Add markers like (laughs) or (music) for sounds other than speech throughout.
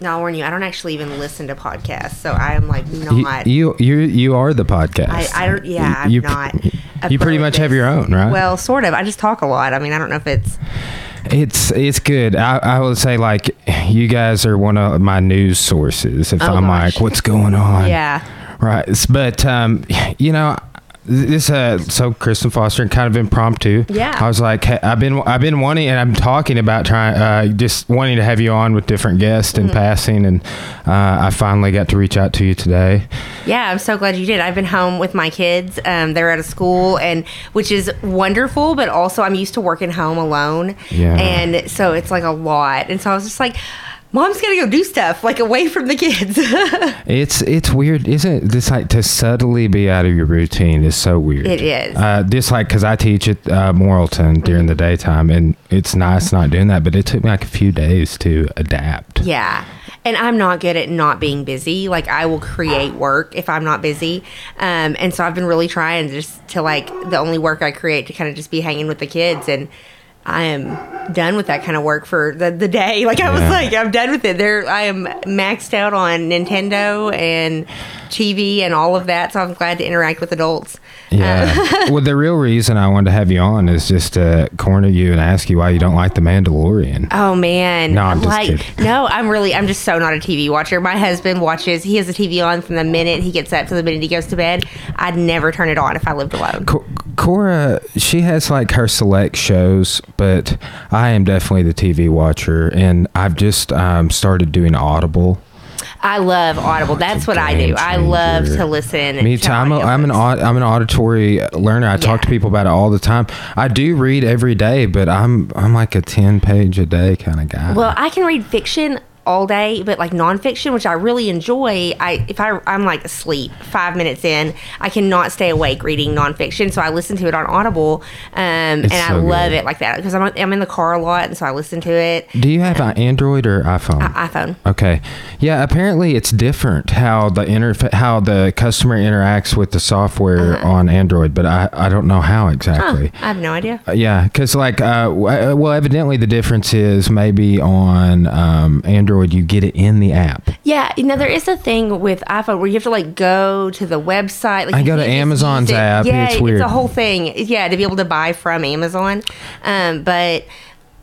Now I'll warn you, I don't actually even listen to podcasts, so I am like not. you you you are the podcast. I, I don't. Yeah, I'm you, not. You pretty much have your own, right? Well, sort of. I just talk a lot. I mean, I don't know if it's. It's it's good. I, I would say like you guys are one of my news sources. If Oh, I'm gosh. like, what's going on? (laughs) Yeah. Right. But um, you know, this uh, so Kristen Foster kind of impromptu. Yeah. I was like, hey, I've been I've been wanting, and I'm talking about trying, uh, just wanting to have you on with different guests Mm-hmm. in passing, and uh, I finally got to reach out to you today. Yeah, I'm so glad you did. I've been home with my kids. Um, they're out of school, and which is wonderful. But also, I'm used to working home alone, Yeah. and so it's like a lot. And so I was just like, "Mom's gonna go do stuff like away from the kids." (laughs) It's it's weird, isn't it? This like to subtly be out of your routine is so weird. It is. Uh, just like because I teach at uh, Morrilton during the daytime, and it's nice not doing that. But it took me like a few days to adapt. Yeah. And I'm not good at not being busy. Like I will create work if I'm not busy. Um, and so I've been really trying just to like the only work I create to kind of just be hanging with the kids and I am done with that kind of work for the, the day. (laughs) Like I was Yeah. like, I'm done with it. There I am maxed out on Nintendo and TV and all of that. So I'm glad to interact with adults. Yeah. (laughs) well, the real reason I wanted to have you on is just to corner you and ask you why you don't like The Mandalorian. Oh man. No, I'm just kidding. no, I'm really I'm just so not a TV watcher. My husband watches he has a TV on from the minute he gets up to the minute he goes to bed. I'd never turn it on if I lived alone. Co- Cora, she has like her select shows, but I am definitely the TV watcher, and I've just um, started doing Audible. I love Audible. That's what I do. I love to listen. Me to too. I'm, a, I'm an au- I'm an auditory learner. I talk to people about it all the time. I do read every day, but I'm I'm like a ten page a day kind of guy. Well, I can read fiction all day, but like nonfiction, which I really enjoy. I if I I'm like asleep five minutes in, I cannot stay awake reading nonfiction, so I listen to it on Audible, um, and It's I so love good. it like that because I'm I'm in the car a lot, and so I listen to it. do you have an Android or iPhone? iPhone. Okay. Yeah, apparently it's different how the interfa- how the customer interacts with the software Uh-huh. on Android, but I, I don't know how Huh, exactly. I have no idea. Uh, Yeah, because like, uh, w- uh, well, evidently the difference is maybe on um, Android you get it in the app. Yeah, you know there is a thing with iPhone where you have to like go to the website. Like I go to Amazon's app. Yeah, It's weird. a whole thing. Yeah, to be able to buy from Amazon. Um, but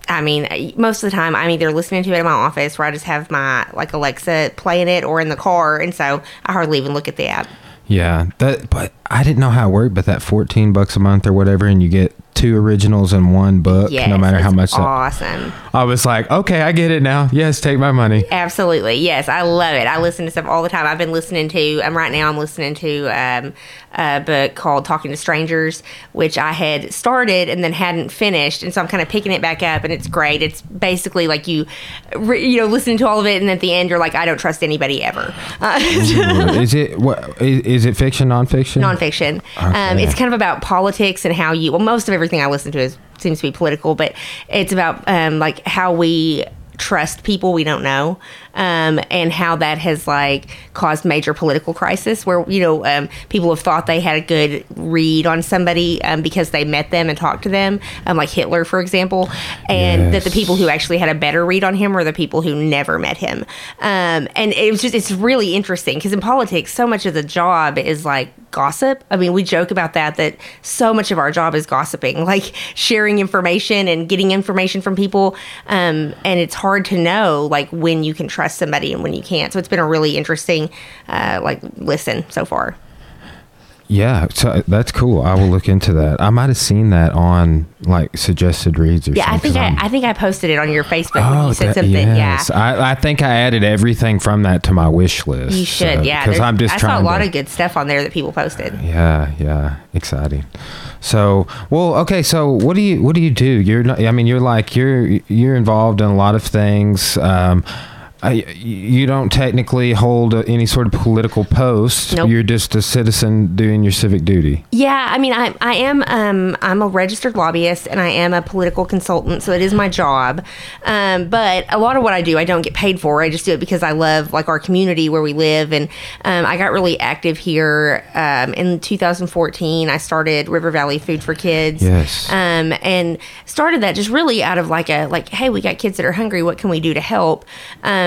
I mean, most of the time I'm either listening to it in my office where I just have my like Alexa playing it, or in the car, and so I hardly even look at the app. Yeah, that. But I didn't know how it worked. But that fourteen bucks a month or whatever, and you get two originals and one book, Yes, no matter how much. That, Awesome. I was like, okay, I get it now. Yes, take my money. Absolutely. Yes, I love it. I listen to stuff all the time. I've been listening to, um, right now I'm listening to um, a book called Talking to Strangers, which I had started and then hadn't finished. And so I'm kind of picking it back up and it's great. It's basically like you, you know, listening to all of it and at the end you're like, I don't trust anybody ever. Uh, (laughs) is it what is, is it fiction nonfiction? Nonfiction. Um, it's kind of about politics and how you. Well, most of everything I listen to is seems to be political, but it's about um, like how we trust people we don't know um, and how that has like caused major political crisis where you know um, people have thought they had a good read on somebody um, because they met them and talked to them um, like hitler for example and that the people who actually had a better read on him were the people who never met him um, and it was just it's really interesting because in politics so much of the job is like gossip. I mean we joke about that that so much of our job is gossiping (laughs) like sharing information and getting information from people. Um, and it's hard to know like when you can trust somebody and when you can't. So it's been a really interesting uh, like listen so far Yeah, so that's cool. I will look into that. I might have seen that on like suggested reads or yeah i something. think 'cause I, I'm- I think i posted it on your facebook when Oh, you said that- something yes. yeah I, I think I added everything from that to my wish list. you should yeah Because I'm just i saw a lot to, of good stuff on there that people posted Yeah, yeah, exciting. So, well, okay. So, what do you what do you do? You're not. I mean, you're like you're you're involved in a lot of things. Um, I, you don't technically hold any sort of political post. Nope. You're just a citizen doing your civic duty. Yeah, I mean, I, I am um, I'm a registered lobbyist and I am a political consultant, so it is my job. Um, but a lot of what I do, I don't get paid for. I just do it because I love like our community where we live, and um, I got really active here um, in 2014. I started River Valley Food for Kids. Yes. Um, and started that just really out of like a like, hey, we got kids that are hungry. What can we do to help?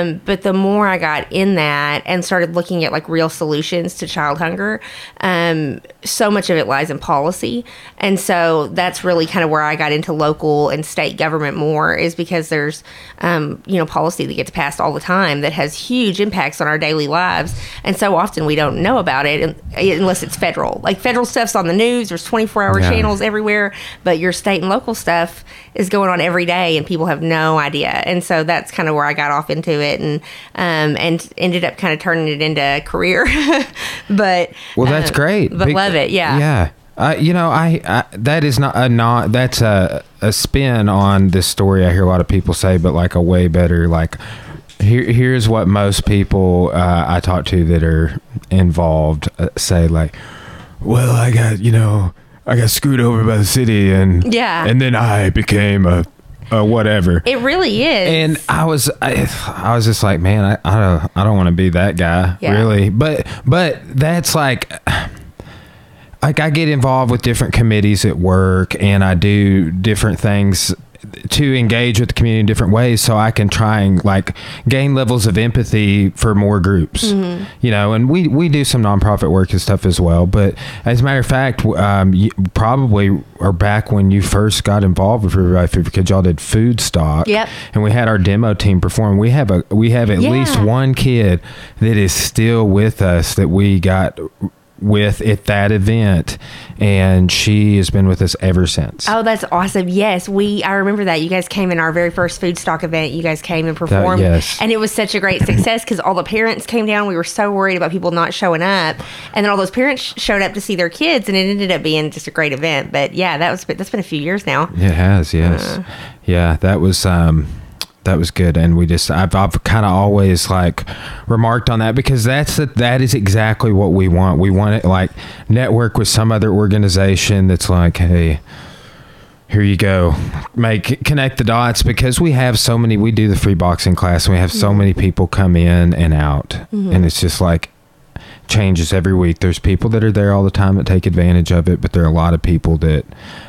Um, but the more I got in that and started looking at like real solutions to child hunger, um, so much of it lies in policy. And so that's really kind of where I got into local and state government more is because there's, um, you know, policy that gets passed all the time that has huge impacts on our daily lives. And so often we don't know about it unless it's federal. Like federal stuff's on the news, there's 24 hour Yeah. channels everywhere, but your state and local stuff is going on every day and people have no idea. And so that's kind of where I got off into it and, um, and ended up kind of turning it into a career. (laughs) but, Well, that's um, great. But Big- love it. Yeah. Yeah. Uh, you know, I, I that is not a not that's a a spin on this story. I hear a lot of people say, but like a way better like. Here, here's what most people uh, I talk to that are involved uh, say like, well, I got you know I got screwed over by the city and Yeah. and then I became a, a whatever. It really is. And I was, I, I was just like, man, I, I don't, I don't want to be that guy, Yeah. really. But, but that's like, like I get involved with different committees at work, and I do different things to engage with the community in different ways, so I can try and like gain levels of empathy for more groups. Mm-hmm. You know, and we we do some nonprofit work and stuff as well. But as a matter of fact, um, you probably are back when you first got involved with River because y'all did food stock. Yep. And we had our demo team perform. We have a we have at Yeah. least one kid that is still with us that we got with at that event and she has been with us ever since. Oh, that's awesome! Yes, we. I remember that you guys came in our very first food stock event. You guys came and performed, yes. and it was such a great success because all the parents came down. We were so worried about people not showing up, and then all those parents sh- showed up to see their kids, and it ended up being just a great event. But yeah, that was that's been a few years now. It has, yes. Uh. yeah, that was um that was good. And we just I've, I've kind of always like remarked on that because that's the, that is exactly what we want. We want it like network with some other organization that's like, hey, here you go. Make connect the dots because we have so many we do the free boxing class and we have so many people come in and out. And it's just like changes every week. There's people that are there all the time that take advantage of it but there are a lot of people that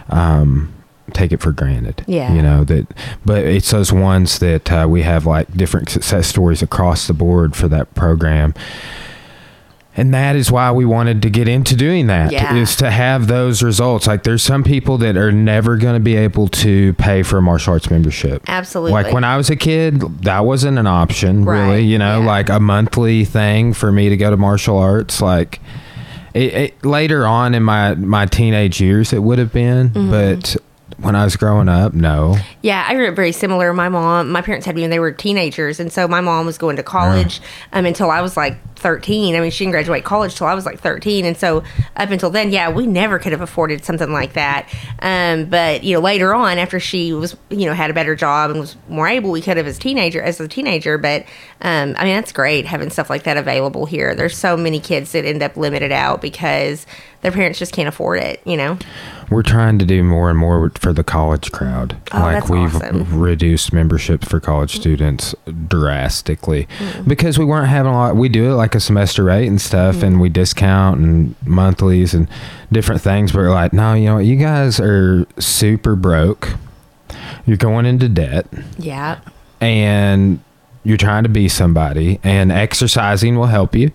um take it for granted Yeah. you know that but it's those ones that uh, we have like different success stories across the board for that program and that is why we wanted to get into doing that Yeah. is to have those results like there's some people that are never going to be able to pay for a martial arts membership Absolutely. like when i was a kid that wasn't an option Right, really you know yeah. like a monthly thing for me to go to martial arts like it, it, later on in my my teenage years it would have been Mm-hmm. but when i was growing up no Yeah, I grew up very similar. My mom, my parents had me when they were teenagers, and so my mom was going to college um, until I was like thirteen. I mean, she didn't graduate college till I was like thirteen, and so up until then, yeah, we never could have afforded something like that. Um, but you know, later on, after she was, you know, had a better job and was more able, we could have as teenager as a teenager. But um, I mean, that's great having stuff like that available here. There's so many kids that end up limited out because their parents just can't afford it. You know. we're trying to do more and more for the college crowd Oh, like we've awesome. reduced membership for college students drastically Mm. because we weren't having a lot we do it like a semester rate and stuff Mm. and we discount and monthlies and different things but we're like no you know what you guys are super broke you're going into debt Yeah. and you're trying to be somebody and exercising will help you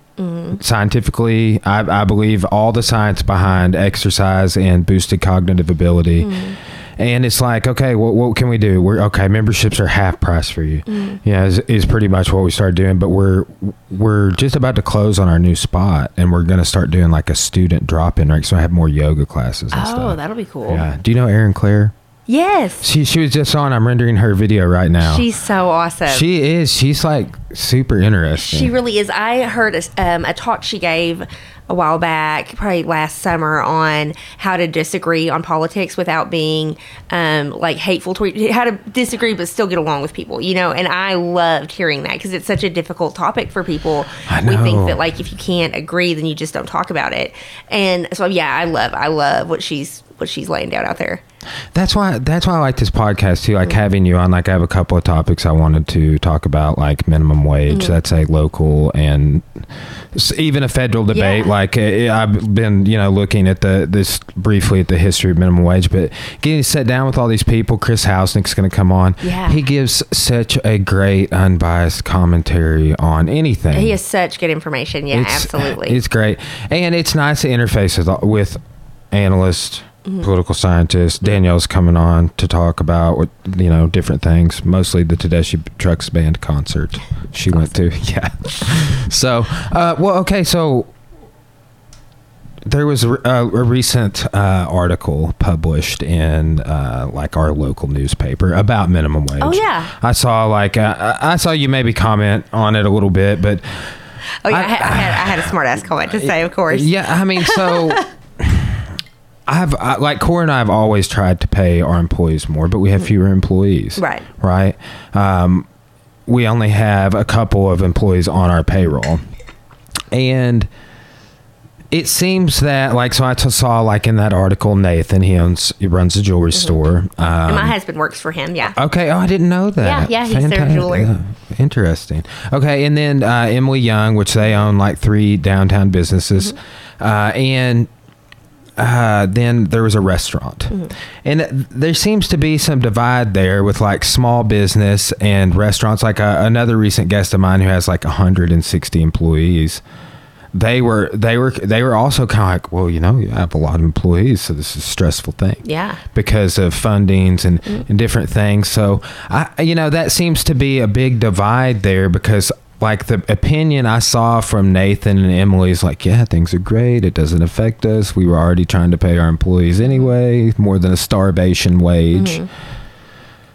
scientifically I, I believe all the science behind exercise and boosted cognitive ability. Mm. And it's like okay what, what can we do? We're okay memberships are half price for you. Mm. Yeah is, is pretty much what we started doing but we're we're just about to close on our new spot and we're going to start doing like a student drop-in right? So i have more yoga classes and Oh, stuff. that'll be cool. yeah. Do you know erin claire Yes. she, she was just on i'm rendering her video right now She's so awesome. she is. She's like super interesting. She really is. I heard a, um, a talk she gave a while back, probably last summer, on how to disagree on politics without being um, like hateful to how to disagree but still get along with people. You know, and I loved hearing that because it's such a difficult topic for people. I We think that like if you can't agree, then you just don't talk about it. And so yeah, I love I love what she's what she's laying down out there. That's why that's why I like this podcast too. Like having you on. Like I have a couple of topics I wanted to talk about, like minimum wage. Mm-hmm. That's a local and even a federal debate. Yeah. Like eh, I've been, you know, looking at the this briefly at the history of minimum wage, but getting to sit down with all these people. Chris Hausnick's going to come on. Yeah. he gives such a great unbiased commentary on anything. He has such good information. Yeah, It's- absolutely. It's great, and it's nice to interface with, with analysts, Mm-hmm. political scientist. Danielle's coming on to talk about what you know different things. Mostly the Tedeschi Trucks Band concert she went to. (laughs) Yeah. So, uh, well, okay, so. There was a, a recent uh, article published in uh, like our local newspaper about minimum wage. Oh, yeah. I saw like uh, I I saw you maybe comment on it a little bit, but oh yeah, I, I- had, I, had, I had a smart ass comment to (sighs) say, of course. yeah, I mean, so (laughs) I've I, like Corey and I have always tried to pay our employees more, but we have fewer employees. Right. Right. Um, we only have a couple of employees on our payroll, and it seems that like so I t- saw like in that article Nathan he owns he runs a jewelry store. Um, And my husband works for him. Yeah. Okay. Oh, I didn't know that. Yeah, yeah, he's their jeweler. yeah, Interesting. Okay, and then uh, Emily Young, which they own like three downtown businesses, Mm-hmm. uh, and uh, then there was a restaurant, Mm-hmm. and there seems to be some divide there with like small business and restaurants. Like uh, another recent guest of mine who has like 160 employees they were they were they were also kind of like well you know you have a lot of employees so this is a stressful thing Yeah. because of fundings and, and different things so i you know that seems to be a big divide there because like the opinion i saw from nathan and emily is like yeah things are great. It doesn't affect us. We were already trying to pay our employees anyway more than a starvation wage.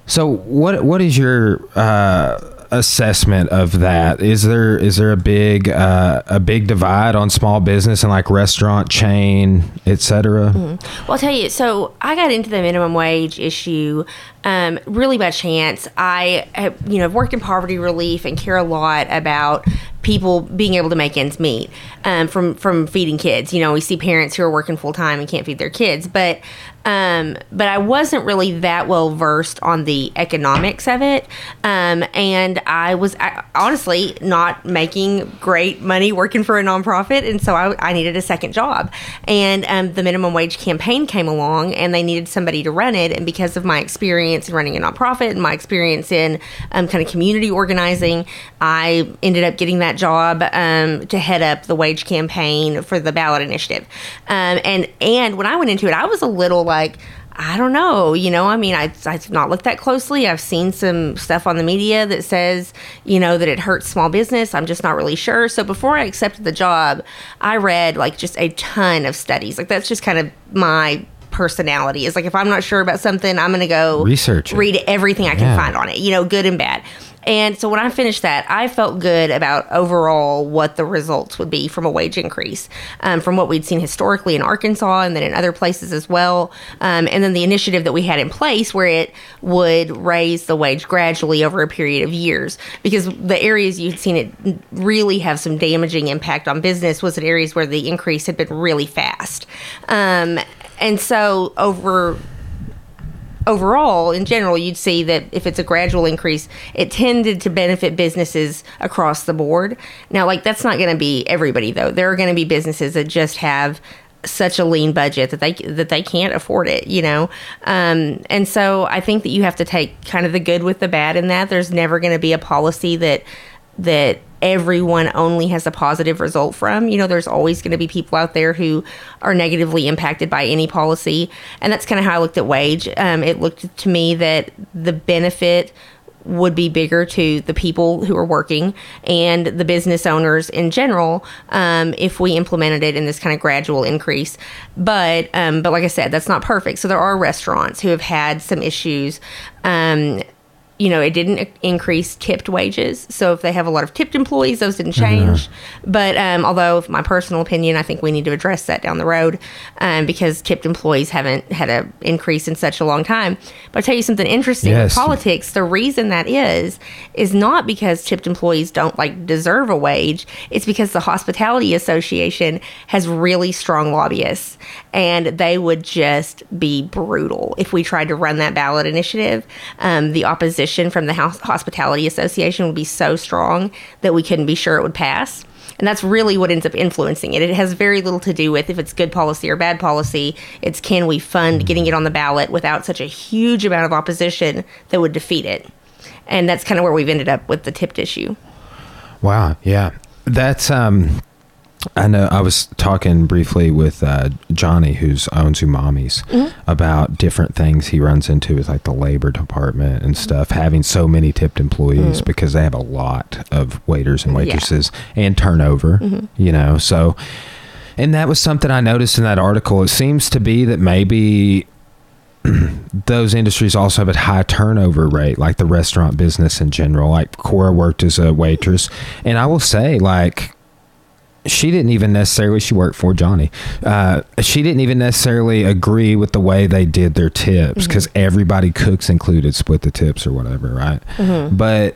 So what what is your uh, assessment of that? Is there is there a big uh, a big divide on small business and like restaurant chain, etc. Well, I'll tell you. So I got into the minimum wage issue um, really by chance. I, have, you know, worked in poverty relief and care a lot about people being able to make ends meet um, from from feeding kids. You know, we see parents who are working full time and can't feed their kids, but um, but I wasn't really that well versed on the economics of it, um, and I was I, honestly not making great money working for a nonprofit, and so I, I needed a second job. And um, the minimum wage campaign came along, and they needed somebody to run it. And because of my experience in running a nonprofit and my experience in um, kind of community organizing, I ended up getting that job um, to head up the wage campaign for the ballot initiative. Um, and and when I went into it, I was a little like. I don't know. You know, I mean, I, I've not looked that closely. I've seen some stuff on the media that says, you know, that it hurts small business. I'm just not really sure. So before I accepted the job, I read like just a ton of studies. Like that's just kind of my personality. Is like if I'm not sure about something, I'm going to go Research it. read everything I can Yeah. find on it, you know, good and bad. And so when I finished that, I felt good about overall what the results would be from a wage increase, um, from what we'd seen historically in Arkansas and then in other places as well. Um, and then the initiative that we had in place where it would raise the wage gradually over a period of years. Because the areas you'd seen it really have some damaging impact on business was in areas where the increase had been really fast. Um, and so over overall, in general, you'd see that if it's a gradual increase, it tended to benefit businesses across the board. Now, like that's not going to be everybody though. There are going to be businesses that just have such a lean budget that they that they can't afford it, you know. Um, and so I think that you have to take kind of the good with the bad in that. There's never going to be a policy that that everyone only has a positive result from. You know, there's always going to be people out there who are negatively impacted by any policy. And that's kind of how I looked at wage. Um, it looked to me that the benefit would be bigger to the people who are working and the business owners in general um, if we implemented it in this kind of gradual increase. But um, but like I said, that's not perfect. So there are restaurants who have had some issues. Um, you know, it didn't increase tipped wages. So if they have a lot of tipped employees, those didn't change. But um, although, my personal opinion, I think we need to address that down the road um, because tipped employees haven't had an increase in such a long time. But I'll tell you something interesting Yes. in politics. The reason that is, is not because tipped employees don't like deserve a wage. It's because the Hospitality Association has really strong lobbyists and they would just be brutal if we tried to run that ballot initiative. Um, the opposition from the House Hospitality Association would be so strong that we couldn't be sure it would pass. And that's really what ends up influencing it. It has very little to do with if it's good policy or bad policy. It's can we fund getting it on the ballot without such a huge amount of opposition that would defeat it. And that's kind of where we've ended up with the tipped issue. Wow. Yeah. That's um I know I was talking briefly with uh, Johnny, who's owns Umami's, mm-hmm. about different things he runs into with like the labor department and mm-hmm. stuff, having so many tipped employees mm-hmm. because they have a lot of waiters and waitresses and turnover, you know. So, and that was something I noticed in that article. It seems to be that maybe (clears throat) those industries also have a high turnover rate, like the restaurant business in general. Like Cora worked as a waitress, and I will say, like, she didn't even necessarily she worked for Johnny. Uh, she didn't even necessarily agree with the way they did their tips mm-hmm. because everybody cooks included split the tips or whatever, right? Mm-hmm. But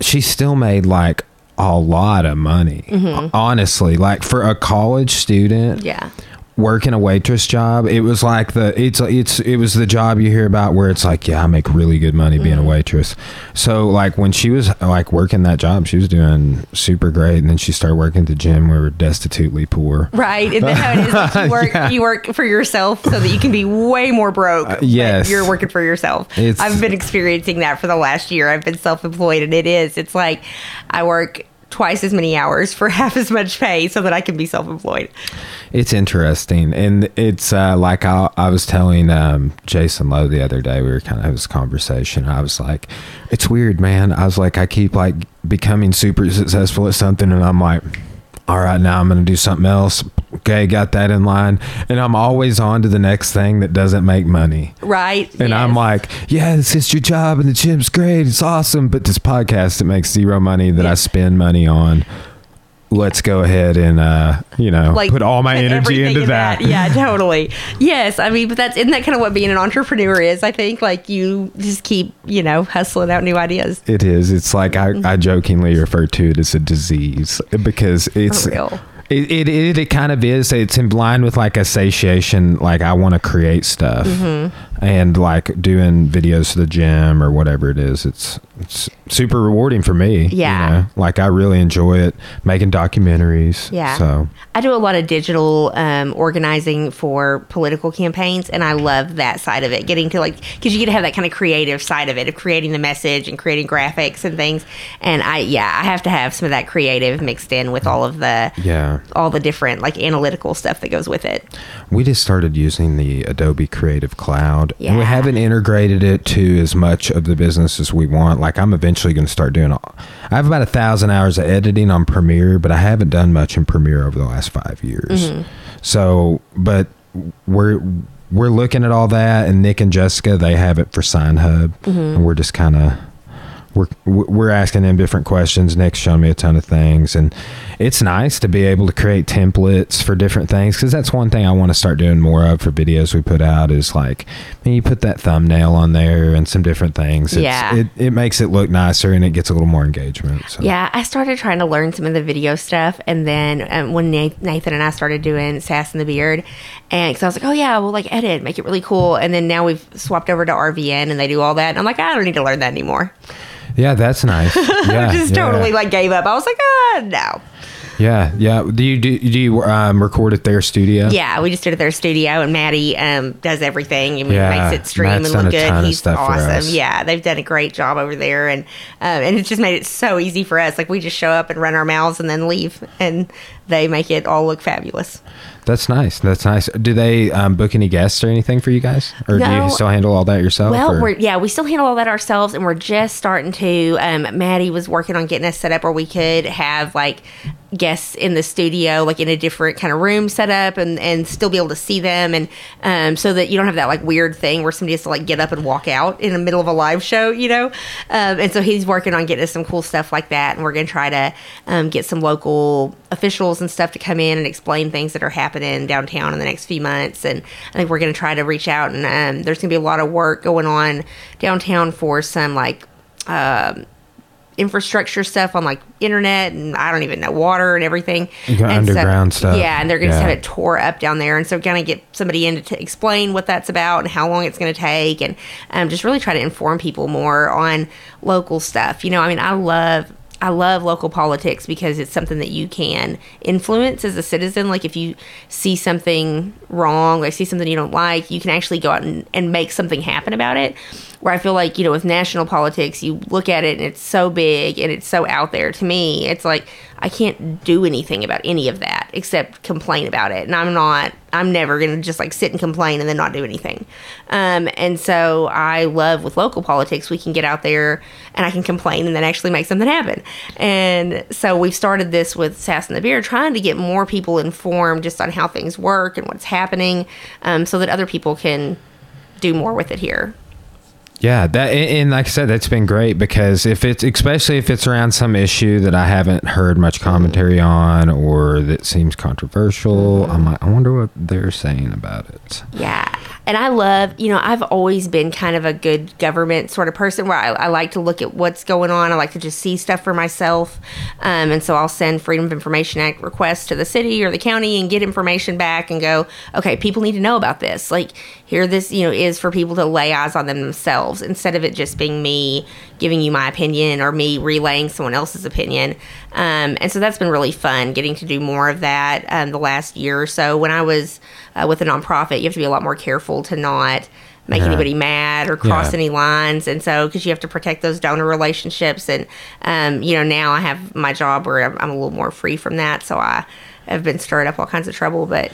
she still made like a lot of money. Mm-hmm. Honestly, like for a college student, Yeah. Working a waitress job it was like the it's it's it was the job you hear about where it's like yeah i make really good money being a mm-hmm. waitress so like when she was like working that job she was doing super great and then she started working at the gym where we're destitutely poor Right. Isn't that how it is? Like you (laughs) work Yeah. you work for yourself so that you can be way more broke. Uh, but yes. You're working for yourself. It's- I've been experiencing that for the last year. I've been self employed and it is. It's like I work twice as many hours for (laughs) half as much pay so that I can be self employed. It's interesting, and it's uh, like I, I was telling um, Jason Lowe the other day. We were kind of having this conversation. I was like, "It's weird, man." I was like, "I keep like becoming super successful at something, and I'm like." All right, now I'm going to do something else. Okay, got that in line. And I'm always on to the next thing that doesn't make money. Right. And I'm like, yeah, this is your job and the gym's great. It's awesome. But this podcast, that makes zero money that I spend money on. Let's go ahead and, uh, you know, put all my put energy into in that. Yeah, (laughs) totally. Yes, I mean, but that's isn't that kind of what being an entrepreneur is? I think like you just keep you know hustling out new ideas. It is. It's like I, I jokingly refer to it as a disease because it's real. It, it, it, kind of is. It's in line with like a satiation. Like I want to create stuff mm-hmm. And like doing videos to the gym or whatever it is. It's it's super rewarding for me. you Yeah. know? Like I really enjoy it making documentaries. Yeah. So I do a lot of digital um, organizing for political campaigns, and I love that side of it. Getting to like, because you get to have that kind of creative side of it, of creating the message and creating graphics and things. And I, yeah, I have to have some of that creative mixed in with all of the, yeah. all the different like analytical stuff that goes with it. We just started using the Adobe Creative Cloud, and we haven't integrated it to as much of the business as we want. Like I'm eventually going to start doing. All, I have about a thousand hours of editing on Premiere, but I haven't done much in Premiere over the last five years. Mm-hmm. So, but we're we're looking at all that, and Nick and Jessica they have it for Sign Hub, mm-hmm. and we're just kind of we're we're asking them different questions. Nick's showing me a ton of things, and it's nice to be able to create templates for different things because that's one thing I want to start doing more of for videos we put out. Is like, I mean, you put that thumbnail on there and some different things. It's, Yeah. it it makes it look nicer and it gets a little more engagement. So. Yeah, I started trying to learn some of the video stuff, and then um, when Nathan and I started doing Sass and the Beard, and because I was like, oh yeah, we'll like edit, make it really cool, and then now we've swapped over to RVN, and they do all that, and I'm like, I don't need to learn that anymore. Yeah, that's nice. (laughs) Yeah, I just yeah. totally like gave up. I was like, ah, no. Yeah, yeah. Do you do, do you um, record at their studio? Yeah, we just did at their studio, and Maddie um, does everything and Yeah, makes it stream Matt's and look good. He's stuff for us. awesome. Yeah, they've done a great job over there, and um, and it's just made it so easy for us. Like we just show up and run our mouths and then leave, and they make it all look fabulous. That's nice. That's nice. Do they um, book any guests or anything for you guys, or do you still handle all that yourself? Well, we're yeah, we still handle all that ourselves, and we're just starting to. Um, Maddie was working on getting us set up where we could have like guests in the studio, like in a different kind of room set up, and and still be able to see them, and um, so that you don't have that like weird thing where somebody has to like get up and walk out in the middle of a live show, you know. Um, and so he's working on getting us some cool stuff like that, and we're gonna try to um, get some local officials and stuff to come in and explain things that are happening downtown in the next few months. And I think we're gonna try to reach out, and um, there's gonna be a lot of work going on downtown for some like. Um, infrastructure stuff on like internet and I don't even know water and everything. You got And so- underground stuff. Yeah, and they're going to Yeah. have it tore up down there, and so kind of get somebody in to t- explain what that's about and how long it's going to take, and um, just really try to inform people more on local stuff. You know, I mean, I love. I love local politics because it's something that you can influence as a citizen. Like if you see something wrong, like see something you don't like, you can actually go out and, and make something happen about it. Where I feel like, you know, with national politics, you look at it and it's so big and it's so out there. To me, it's like I can't do anything about any of that except complain about it. And I'm not, I'm never going to just like sit and complain and then not do anything. Um, and so I love with local politics, we can get out there and I can complain and then actually make something happen. And so we've started this with Sass and the Beer, trying to get more people informed just on how things work and what's happening um, so that other people can do more with it here. Yeah, that and like I said, that's been great because if it's especially if it's around some issue that I haven't heard much commentary on or that seems controversial, I'm like, I wonder what they're saying about it. Yeah. And I love, you know, I've always been kind of a good government sort of person where I, I like to look at what's going on. I like to just see stuff for myself. Um, and so I'll send Freedom of Information Act requests to the city or the county and get information back and go, okay, people need to know about this. Like, here this, you know, is for people to lay eyes on them themselves instead of it just being me giving you my opinion or me relaying someone else's opinion. Um, and so that's been really fun getting to do more of that um, the last year or so. When I was uh, with a nonprofit, you have to be a lot more careful to not make Yeah. anybody mad or cross Yeah. any lines. And so, because you have to protect those donor relationships. And, um, you know, now I have my job where I'm, I'm a little more free from that. So I have been stirred up all kinds of trouble, but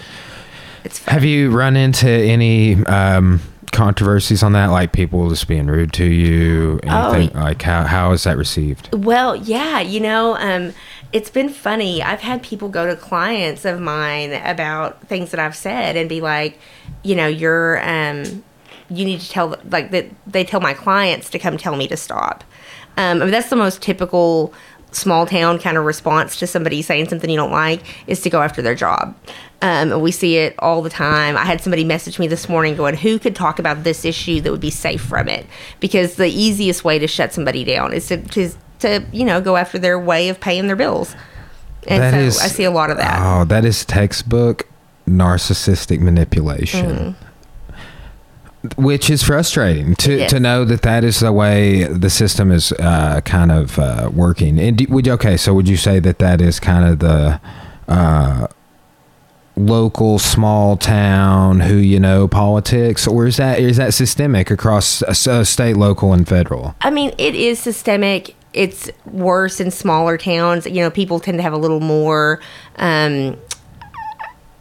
it's fun. Have you run into any um, controversies on that, like people just being rude to you? Anything like how how is that received? Well, yeah, you know, um, it's been funny. I've had people go to clients of mine about things that I've said and be like, you know, you're, um, you need to tell, like, that they tell my clients to come tell me to stop. Um, I mean, that's the most typical small town kind of response to somebody saying something you don't like is to go after their job. Um, and we see it all the time. I had somebody message me this morning going, Who could talk about this issue that would be safe from it? Because the easiest way to shut somebody down is to, to, to you know, go after their way of paying their bills. And That so is- I see a lot of that. Oh, that is textbook narcissistic manipulation. Which is frustrating to, to know that that is the way the system is uh, kind of uh, working. And do, would okay, so would you say that that is kind of the uh, local small town who you know politics, or is that is that systemic across uh, state, local, and federal? I mean, it is systemic. It's worse in smaller towns. You know, people tend to have a little more um,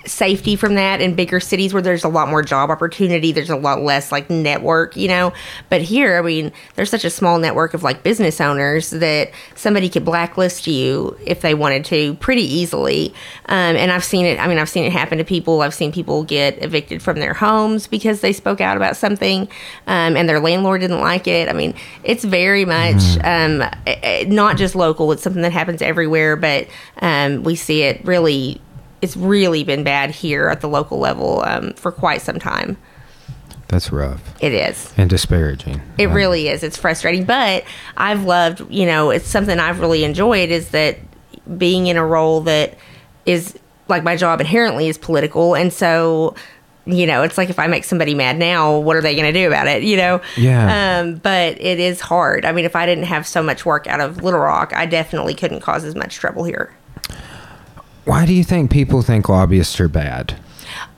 safety from that in bigger cities where there's a lot more job opportunity. There's a lot less like network, you know. But here, I mean, there's such a small network of like business owners that somebody could blacklist you if they wanted to pretty easily. Um, and I've seen it. I mean, I've seen it happen to people. I've seen people get evicted from their homes because they spoke out about something, um, and their landlord didn't like it. I mean, it's very much um, eh, eh, not just local. It's something that happens everywhere, but um, we see it really it's really been bad here at the local level um, for quite some time. That's rough It is. and disparaging. It really is. It's frustrating, but I've loved, you know, it's something I've really enjoyed is that being in a role that is like my job inherently is political. And so, you know, it's like if I make somebody mad now, what are they going to do about it, you know? Yeah. Um, but it is hard. I mean, if I didn't have so much work out of Little Rock, I definitely couldn't cause as much trouble here. Why do you think people think lobbyists are bad?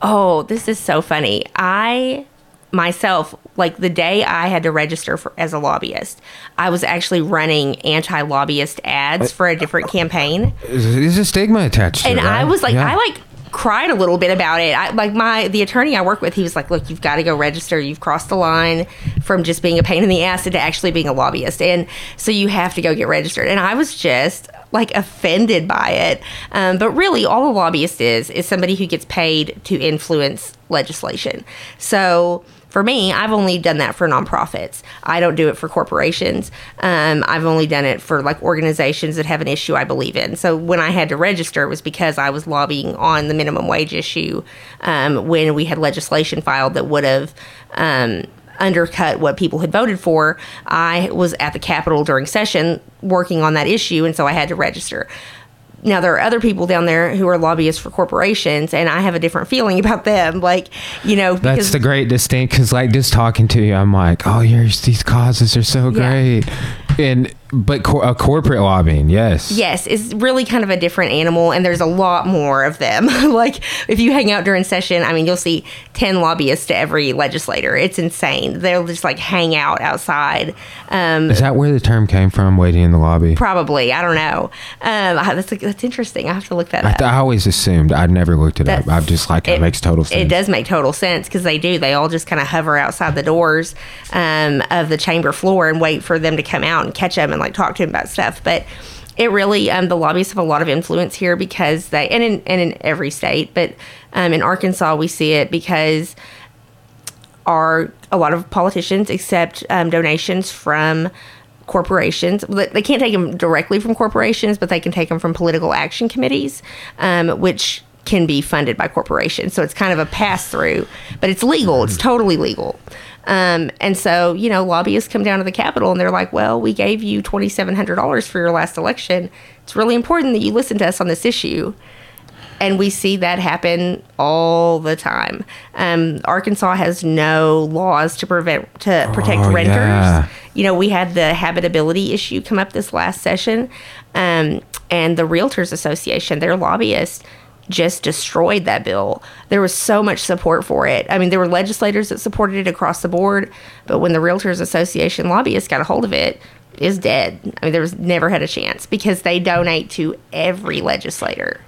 Oh, this is so funny. I myself, like the day I had to register for, as a lobbyist, I was actually running anti lobbyist ads uh, for a different campaign. There's a stigma attached to And it. I right? was like, Yeah. I like cried a little bit about it. I, like my the attorney I work with, he was like, "Look, you've got to go register. You've crossed the line from just being a pain in the ass to actually being a lobbyist, and so you have to go get registered." And I was just like offended by it. Um, but really, all a lobbyist is is somebody who gets paid to influence legislation. So for me, I've only done that for nonprofits. I don't do it for corporations. Um, I've only done it for like organizations that have an issue I believe in. So when I had to register, it was because I was lobbying on the minimum wage issue um, when we had legislation filed that would have. Um, undercut what people had voted for. I was at the Capitol during session working on that issue, and so I had to register. Now there are other people down there who are lobbyists for corporations, and I have a different feeling about them. Like, you know, that's the great distinct. Because like just talking to you, I'm like, oh, yours these causes are so great, yeah. and but co- a corporate lobbying, yes. Yes, it's really kind of a different animal, and there's a lot more of them. (laughs) like, if you hang out during session, I mean, you'll see 10 lobbyists to every legislator. It's insane. They'll just like hang out outside. Um, Is that where the term came from, waiting in the lobby? Probably. I don't know. Um, that's, that's interesting. I have to look that up. I, I always assumed. I'd never looked it that's, up. I'm just like, it, it, makes total sense. It does make total sense because they do. They all just kind of hover outside the doors um, of the chamber floor and wait for them to come out and catch them and like talk to him about stuff. But it really um, the lobbyists have a lot of influence here because they and in and in every state, but um, in Arkansas we see it because our a lot of politicians accept um, donations from corporations. They can't take them directly from corporations, but they can take them from political action committees, um, which can be funded by corporations. So it's kind of a pass through, but it's legal. It's totally legal. Um, and so, you know, lobbyists come down to the Capitol and they're like, well, we gave you $2,700 for your last election. It's really important that you listen to us on this issue. And we see that happen all the time. Um, Arkansas has no laws to prevent to protect oh, renters. Yeah. You know, we had the habitability issue come up this last session, um, and the Realtors Association, their lobbyists just destroyed that bill. There was so much support for it. I mean, there were legislators that supported it across the board, but when the Realtors Association lobbyists got a hold of it, it, is dead. I mean, there was never had a chance because they donate to every legislator.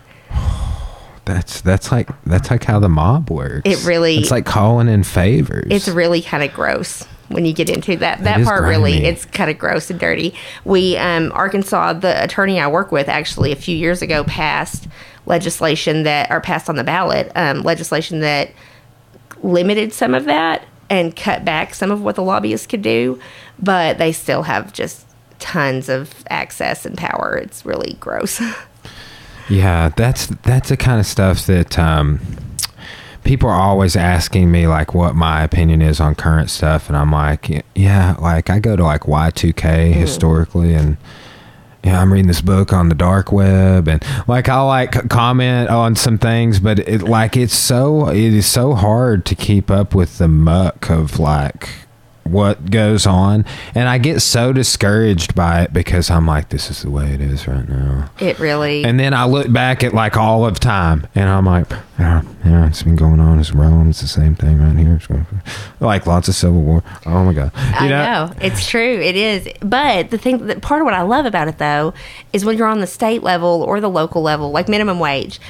That's that's like that's like how the mob works. It really it's like calling in favors. It's really kind of gross when you get into that. That, that part grimy. really it's kind of gross and dirty. We um, Arkansas, the attorney I work with, actually a few years ago passed legislation that are passed on the ballot, um, legislation that limited some of that and cut back some of what the lobbyists could do, but they still have just tons of access and power. It's really gross. (laughs) yeah, that's that's the kind of stuff that um, people are always asking me like what my opinion is on current stuff, and I'm like, yeah, like I go to like Y2K mm. historically and yeah, I'm reading this book on the dark web, and like I like comment on some things, but it like it's so it is so hard to keep up with the muck of like what goes on. And i get so discouraged by it because i'm like this is the way it is right now. It really and then i look back at like all of time and i'm like yeah, yeah it's been going on it's rome it's the same thing right here. It's going like lots of civil war. Oh my god. You I know? know. It's true. It is. But the thing that part of what i love about it though is when you're on the state level or the local level like minimum wage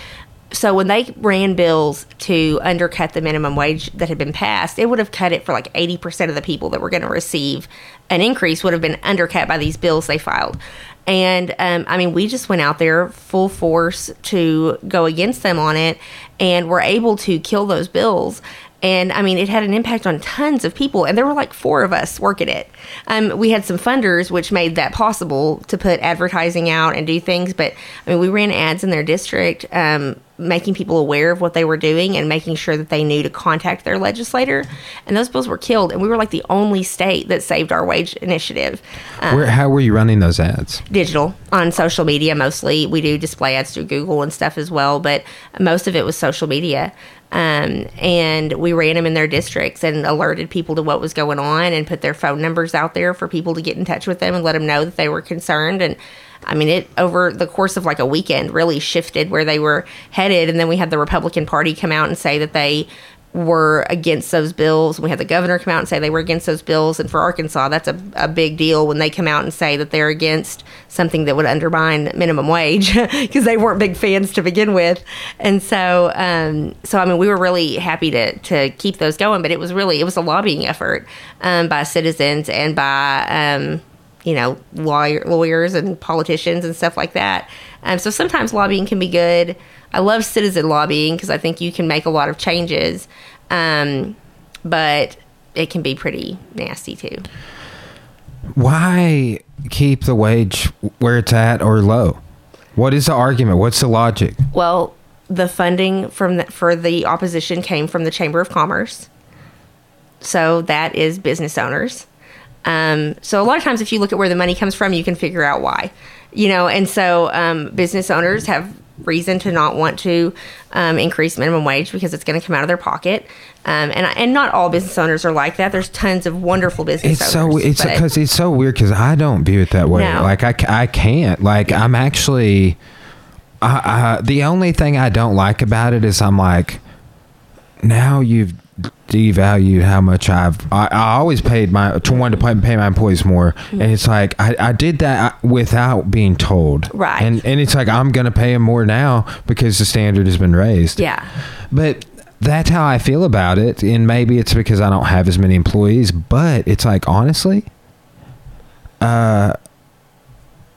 so when they ran bills to undercut the minimum wage that had been passed, it would have cut it for like 80% of the people that were going to receive an increase would have been undercut by these bills they filed. And um, I mean, we just went out there full force to go against them on it and were able to kill those bills. And I mean, it had an impact on tons of people. And there were like four of us working it. Um, we had some funders, which made that possible to put advertising out and do things. But I mean, we ran ads in their district, um, making people aware of what they were doing and making sure that they knew to contact their legislator. And those bills were killed. And we were like the only state that saved our wage initiative. Um, Where, how were you running those ads? Digital on social media mostly. We do display ads through Google and stuff as well, but most of it was social media. Um, and we ran them in their districts and alerted people to what was going on and put their phone numbers out there for people to get in touch with them and let them know that they were concerned. And I mean, it over the course of like a weekend really shifted where they were headed. And then we had the Republican Party come out and say that they were against those bills. We had the governor come out and say they were against those bills. And for Arkansas, that's a, a big deal when they come out and say that they're against something that would undermine minimum wage (laughs) because they weren't big fans to begin with. And so, um, so I mean, we were really happy to to keep those going. But it was really it was a lobbying effort um, by citizens and by um, you know lawyer, lawyers and politicians and stuff like that. Um, so sometimes lobbying can be good. I love citizen lobbying because I think you can make a lot of changes, um, but it can be pretty nasty too. Why keep the wage where it's at or low? What is the argument? What's the logic? Well, the funding from the, for the opposition came from the Chamber of Commerce, so that is business owners. Um, so a lot of times, if you look at where the money comes from, you can figure out why. You know, and so um, business owners have reason to not want to um, increase minimum wage because it's going to come out of their pocket. Um, and and not all business owners are like that. There's tons of wonderful business It's owners. so it's because it's so weird because I don't view it that way. No. Like I, I can't. Like I'm actually. I, I, the only thing I don't like about it is I'm like, now you've devalued how much I've. I, I always paid my to one to pay, pay my employees more, Mm-hmm. and it's like I, I did that without being told. Right. And and it's like I'm gonna pay them more now because the standard has been raised. yeah. But that's how I feel about it. And maybe it's because I don't have as many employees, but it's like, honestly, uh,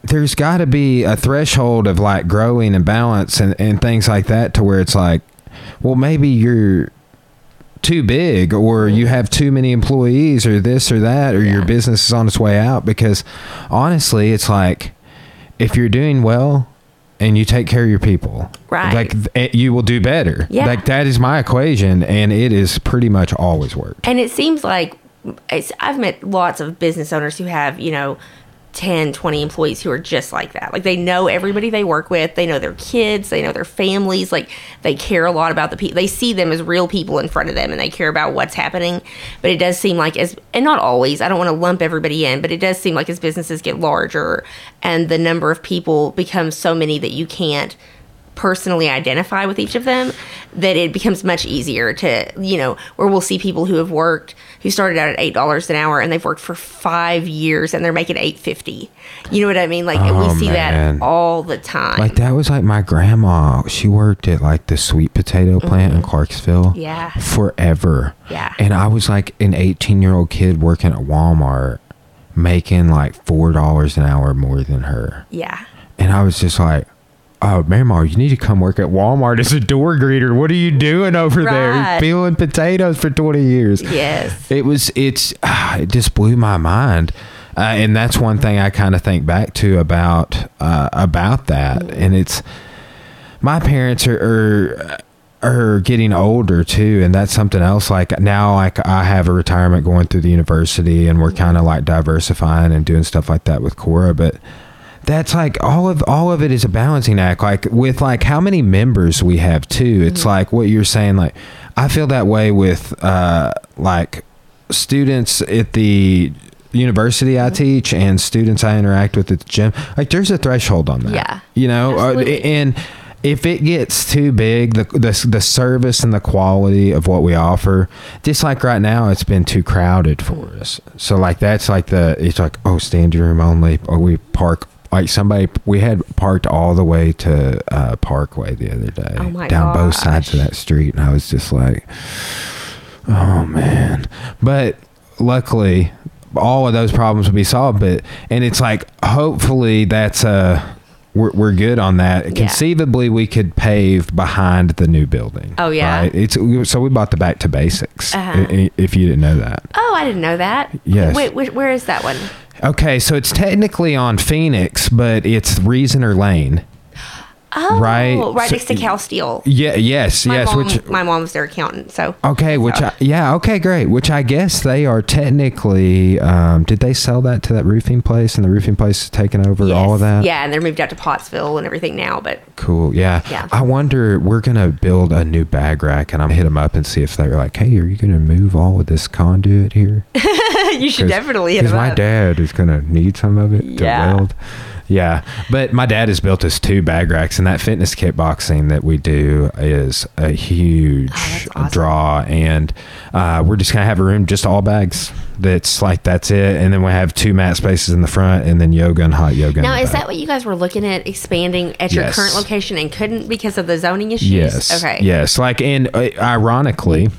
there's got to be a threshold of like growing and balance and, and things like that to where it's like, well, maybe you're too big or you mm-hmm. have too many employees or this or that or your business is on its way out because honestly it's like if you're doing well and you take care of your people Right. like eh, you will do better Yeah. like that is my equation and it is pretty much always worked And it seems like it's, I've met lots of business owners who have, you know, 10, 20 employees who are just like that. Like they know everybody they work with, they know their kids, they know their families, like they care a lot about the people. They see them as real people in front of them and they care about what's happening. But it does seem like as and not always, I don't want to lump everybody in, but it does seem like as businesses get larger and the number of people becomes so many that you can't personally identify with each of them that it becomes much easier to you know where we'll see people who have worked who started out at eight dollars an hour and they've worked for five years and they're making eight fifty you know what i mean like Oh, we see man. that all the time like that was like my grandma she worked at like the sweet potato plant in clarksville Mm-hmm. Yeah. forever Yeah. and i was like an 18 year old kid working at walmart making like four dollars an hour more than her yeah And I was just like, oh, Mama, you need to come work at Walmart as a door greeter. What are you doing over there? Right. You're peeling potatoes for 20 years. yes It was, it's, ah, it just blew my mind. Uh, and that's one thing I kind of think back to about, uh, about that. And it's, my parents are, are, are getting older too and that's something else like now like i have a retirement going through the university and we're kind of like diversifying and doing stuff like that with cora but that's like all of all of it is a balancing act like with like how many members we have too. It's like what you're saying like i feel that way with uh like students at the university i teach and students i interact with at the gym. Like there's a threshold on that. Yeah. you know uh, and if it gets too big the, the the service and the quality of what we offer just like right now it's been too crowded for us. So like that's like the it's like oh standing room only or we park like somebody we had parked all the way to uh parkway the other day Oh my down both sides of that street and i was just like oh man but luckily all of those problems will be solved but and it's like hopefully that's uh we're, we're good on that Yeah. conceivably we could pave behind the new building Oh, yeah? right? it's so we bought the back to basics Uh-huh. if you didn't know that oh i didn't know that Yes. wait where is that one okay so it's technically on phoenix but it's reasoner lane oh Right. right So- next to cal steel yeah yes my yes mom, which my mom's their accountant so Okay, which I, yeah, okay, great. Which I guess they are technically. Um, did they sell that to that roofing place, and the roofing place is taking over all of that? yeah and they're moved out to pottsville and everything now but Cool. Yeah. Yeah. I wonder. We're gonna build a new bag rack, and I'm hit them up and see if they're like, "Hey, are you gonna move all of this conduit here?" (laughs) you should definitely hit Because them my up. dad is gonna need some of it Yeah. to weld. Yeah, but my dad has built us two bag racks and that fitness kickboxing that we do is a huge that's awesome. draw, and uh, we're just gonna have a room just all bags. That's like that's it, and then we have two mat spaces in the front, and then yoga and hot yoga. Now, is back. that what you guys were looking at expanding at your Yes. current location and couldn't because of the zoning issues? Yes. Okay. Yes. Like, and uh, ironically,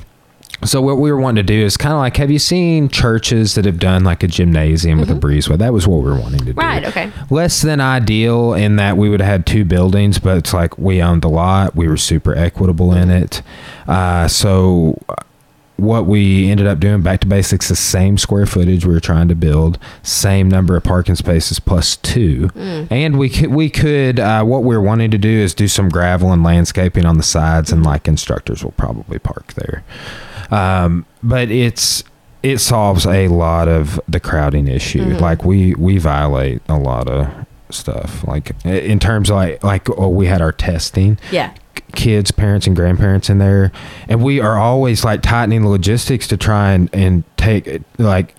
so what we were wanting to do is kind of like, have you seen churches that have done like a gymnasium with a breezeway? That was what we were wanting to do. Mm-hmm. Right, okay. Less than ideal in that we would have had two buildings, but it's like we owned the lot. We were super equitable in it. Uh, so uh, what we ended up doing back to basics the same square footage we were trying to build same number of parking spaces plus two and we could we could uh, what we're wanting to do is do some gravel and landscaping on the sides and like instructors will probably park there um, but it's it solves a lot of the crowding issue like we we violate a lot of stuff like in terms of like like oh we had our testing Yeah. kids, parents, and grandparents in there, and we are always like tightening the logistics to try and and take it, like.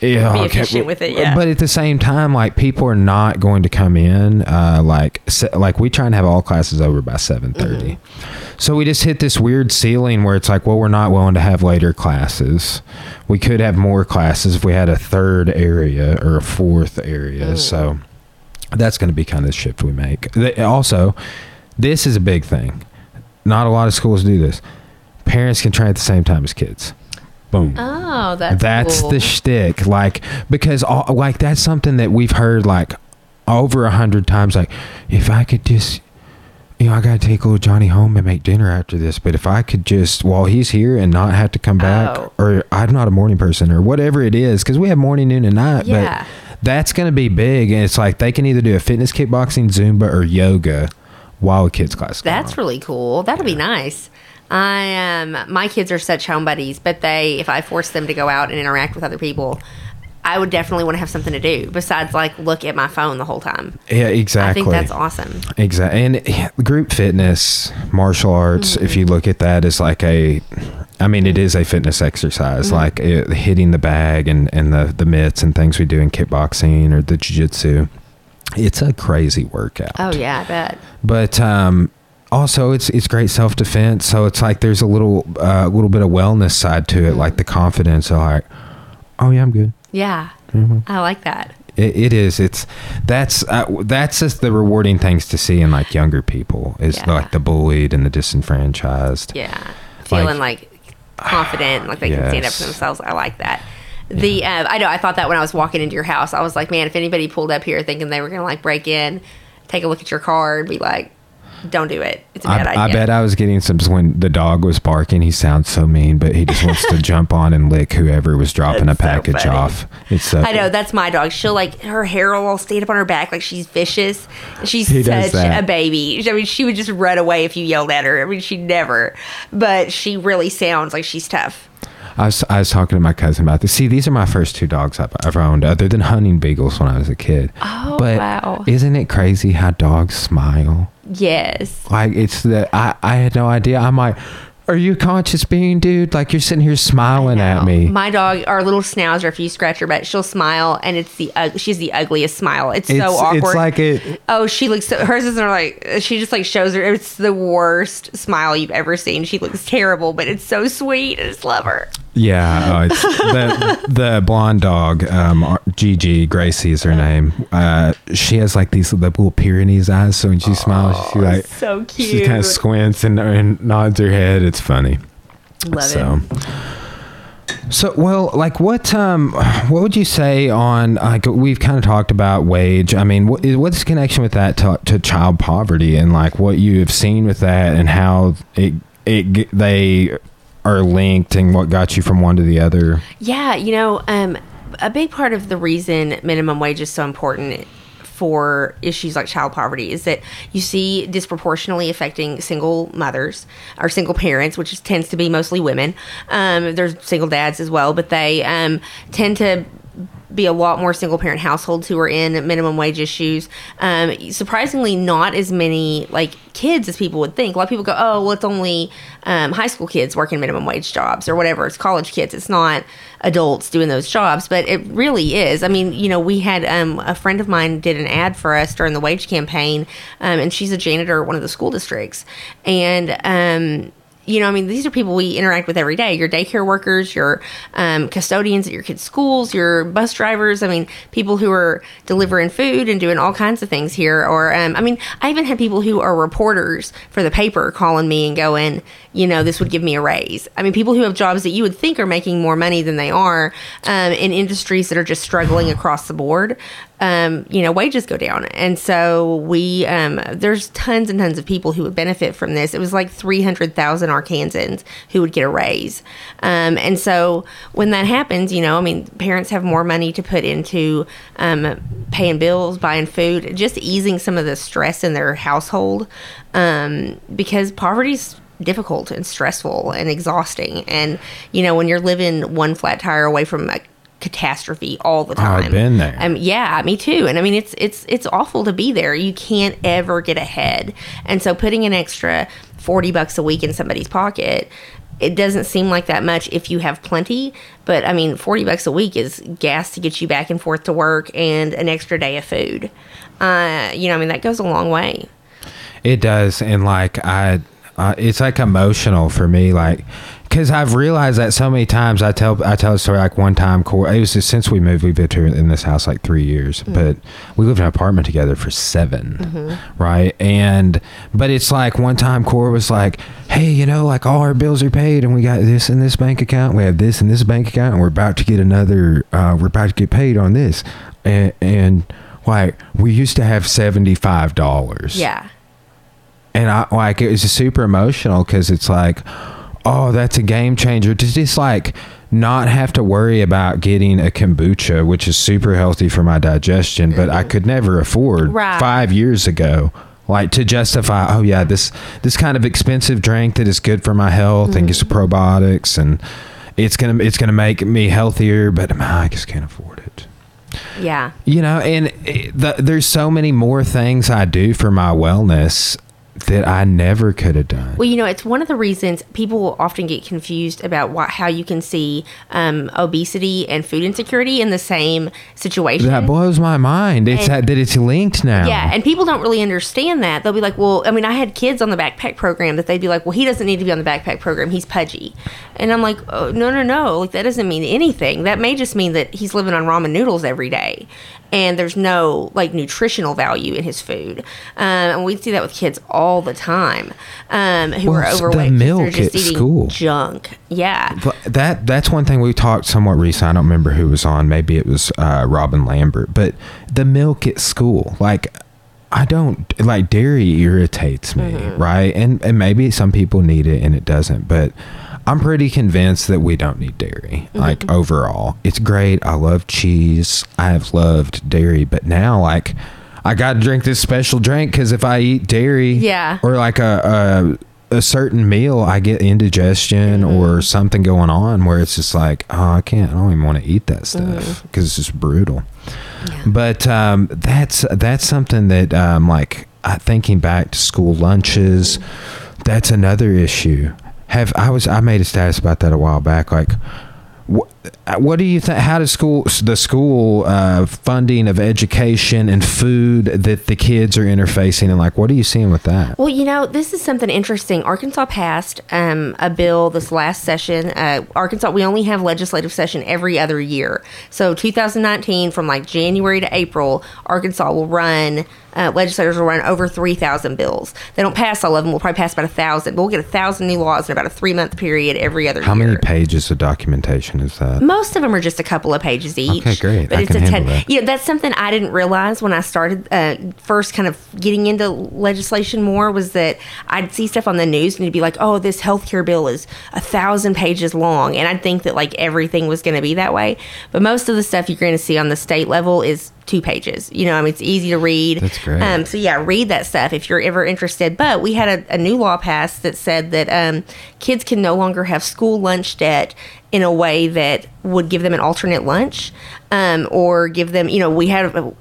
Yeah, Be efficient with it, yeah. But at the same time, like people are not going to come in. Uh, like, se- like we try and have all classes over by seven Mm-hmm. So we just hit this weird ceiling where it's like, well, we're not willing to have later classes. We could have more classes if we had a third area or a fourth area. Mm. So that's going to be kind of the shift we make. Also, this is a big thing. Not a lot of schools do this. Parents can train at the same time as kids. Boom. Oh, that's that's cool. the shtick. Like because all, like that's something that we've heard like over a hundred times. Like if I could just. You know, I gotta take little Johnny home and make dinner after this. But if I could just, while he's here, and not have to come back, Oh. or I'm not a morning person, or whatever it is, because we have morning, noon, and night. Yeah. But that's gonna be big, and it's like they can either do a fitness, kickboxing, Zumba, or yoga while a kids class. That's really cool. That'll be nice. I um my kids are such home buddies, but they if I force them to go out and interact with other people, I would definitely want to have something to do besides like look at my phone the whole time. yeah, exactly. I think that's awesome. Exactly. And group fitness, martial arts, if Mm-hmm. you look at that as like a, I mean, it is a fitness exercise, Mm-hmm. like it, hitting the bag and, and the, the mitts and things we do in kickboxing or the jiu-jitsu. It's a crazy workout. Oh yeah, I bet. But, um, also it's it's great self defense, so it's like there's a little uh, little bit of wellness side to it, Mm-hmm. like the confidence of like, oh yeah, I'm good. Yeah. Mm-hmm. I like that. It, it is. It's that's uh, that's just the rewarding things to see in like younger people is Yeah. like the bullied and the disenfranchised. Yeah. Feeling like, confident, like they can stand up for themselves. I like that. The uh, I know I thought that when I was walking into your house, I was like, man, if anybody pulled up here thinking they were gonna like break in, take a look at your car and be like, don't do it. It's a bad I, idea. I bet I was getting some when the dog was barking. He sounds so mean, but he just wants to (laughs) jump on and lick whoever was dropping That's a package funny. off. It's so I know that's my dog. She'll like her hair will all stand up on her back like she's vicious. She's He such a baby. I mean, she would just run away if you yelled at her. I mean, she never, but she really sounds like she's tough. I was I was talking to my cousin about this. See, these are my first two dogs I've ever owned, other than hunting beagles when I was a kid. Oh, but wow. Isn't it crazy how dogs smile? Yes. Like it's the I I had no idea. I'm like, are you a conscious being, dude? Like you're sitting here smiling at me. My dog, our little schnauzer, if you scratch her butt, she'll smile, and it's the ug- she's the ugliest smile. It's, it's, so awkward. It's like it. oh, she looks so, hers isn't like she just like shows her. It's the worst smile you've ever seen. She looks terrible, but it's so sweet. I just love her. Yeah, it's (laughs) the the blonde dog, um, Gigi Gracie is her name. Uh, she has like these the little Pyrenees eyes, so when she smiles, she like so cute. she kind of squints and, and nods her head. It's funny. Love so. it. So well, like what um, what would you say on like we've kind of talked about wage. I mean, what, what's the connection with that to, to child poverty and like what you have seen with that and how it it they are linked and what got you from one to the other. Yeah, you know, um, a big part of the reason minimum wage is so important for issues like child poverty is that you see disproportionately affecting single mothers or single parents, which is, tends to be mostly women. Um, there's single dads as well, but they um, tend to be a lot more single parent households who are in minimum wage issues. Um, surprisingly, not as many like kids as people would think. A lot of people go, "Oh, well, it's only um, high school kids working minimum wage jobs or whatever. It's college kids. It's not adults doing those jobs." But it really is. I mean, you know, we had um, a friend of mine did an ad for us during the wage campaign, um, and she's a janitor at one of the school districts, and um, you know, I mean, these are people we interact with every day. Your daycare workers, your um, custodians at your kids' schools, your bus drivers. I mean, people who are delivering food and doing all kinds of things here. Or, um, I mean, I even had people who are reporters for the paper calling me and going, you know, this would give me a raise. I mean, people who have jobs that you would think are making more money than they are um, in industries that are just struggling across the board um, you know, wages go down. And so we, um, there's tons and tons of people who would benefit from this. It was like 300,000 Arkansans who would get a raise. Um, and so when that happens, you know, I mean, parents have more money to put into um, paying bills, buying food, just easing some of the stress in their household um, because poverty's difficult and stressful and exhausting. And, you know, when you're living one flat tire away from a catastrophe all the time. Oh, I've been there. Um, yeah, me too. And I mean, it's it's it's awful to be there. You can't ever get ahead. And so, putting an extra forty bucks a week in somebody's pocket, it doesn't seem like that much if you have plenty. But I mean, forty bucks a week is gas to get you back and forth to work and an extra day of food. Uh, you know, I mean, that goes a long way. It does, and like I, uh, it's like emotional for me, like because I've realized that so many times. I tell I tell a story like one time. It was just, since we moved, we've lived here in this house like three years, mm-hmm. but we lived in an apartment together for 7 mm-hmm. right? And but it's like one time, Cora was like, "Hey, you know, like all our bills are paid, and we got this in this bank account, we have this in this bank account, and we're about to get another. Uh, we're about to get paid on this, and, and like we used to have seventy five dollars, yeah." And I like it was super emotional because it's like oh, that's a game changer to just like not have to worry about getting a kombucha, which is super healthy for my digestion, but I mm-hmm. could never afford right. five years ago. Like to justify, oh yeah, this this kind of expensive drink that is good for my health mm-hmm. and gets mm-hmm. probiotics and it's gonna it's gonna make me healthier, but um, I just can't afford it. Yeah, you know, and it, the, there's so many more things I do for my wellness that I never could have done. Well, you know, it's one of the reasons people often get confused about what, how you can see um, obesity and food insecurity in the same situation. That blows my mind. It's and, that, that it's linked now. Yeah, and people don't really understand that. They'll be like, "Well, I mean, I had kids on the backpack program that they'd be like, "Well, he doesn't need to be on the backpack program. He's pudgy," and I'm like, oh, "No, no, no! Like that doesn't mean anything. That may just mean that he's living on ramen noodles every day." and there's no like nutritional value in his food. Um, and we see that with kids all the time um, who well, are overweight. The milk just at school, junk. Yeah, but that that's one thing we talked somewhat recently. I don't remember who was on. Maybe it was uh, Robin Lambert. But the milk at school, like. I don't like dairy irritates me, mm-hmm. right? And and maybe some people need it and it doesn't, but I'm pretty convinced that we don't need dairy. Mm-hmm. Like overall, it's great. I love cheese. I have loved dairy, but now like I got to drink this special drink because if I eat dairy, yeah, or like a a, a certain meal, I get indigestion mm-hmm. or something going on where it's just like, oh, I can't. I don't even want to eat that stuff because mm-hmm. it's just brutal. Yeah. But um, that's that's something that um, like thinking back to school lunches. That's another issue have I was I made a status about that a while back. Like, what, what do you think? How does school the school uh, funding of education and food that the kids are interfacing and like what are you seeing with that? Well, you know, this is something interesting. Arkansas passed um, a bill this last session. Uh, Arkansas, we only have legislative session every other year. So 2019, from like January to April, Arkansas will run uh, legislators will run over 3,000 bills. They don't pass all of them. We'll probably pass about a thousand. But we'll get a thousand new laws in about a three month period every other How year. many pages of documentation is that? Most of them are just a couple of pages each. Okay, great. But I it's a ten. That. You know, that's something I didn't realize when I started uh, first kind of getting into legislation more was that I'd see stuff on the news and it'd be like, oh, this healthcare bill is a thousand pages long. And I'd think that like everything was going to be that way. But most of the stuff you're going to see on the state level is two pages. You know, I mean, it's easy to read. That's great. Um, so yeah, read that stuff if you're ever interested. But we had a, a new law passed that said that um, kids can no longer have school lunch debt in a way that would give them an alternate lunch. Um, or give them. You know, we had uh,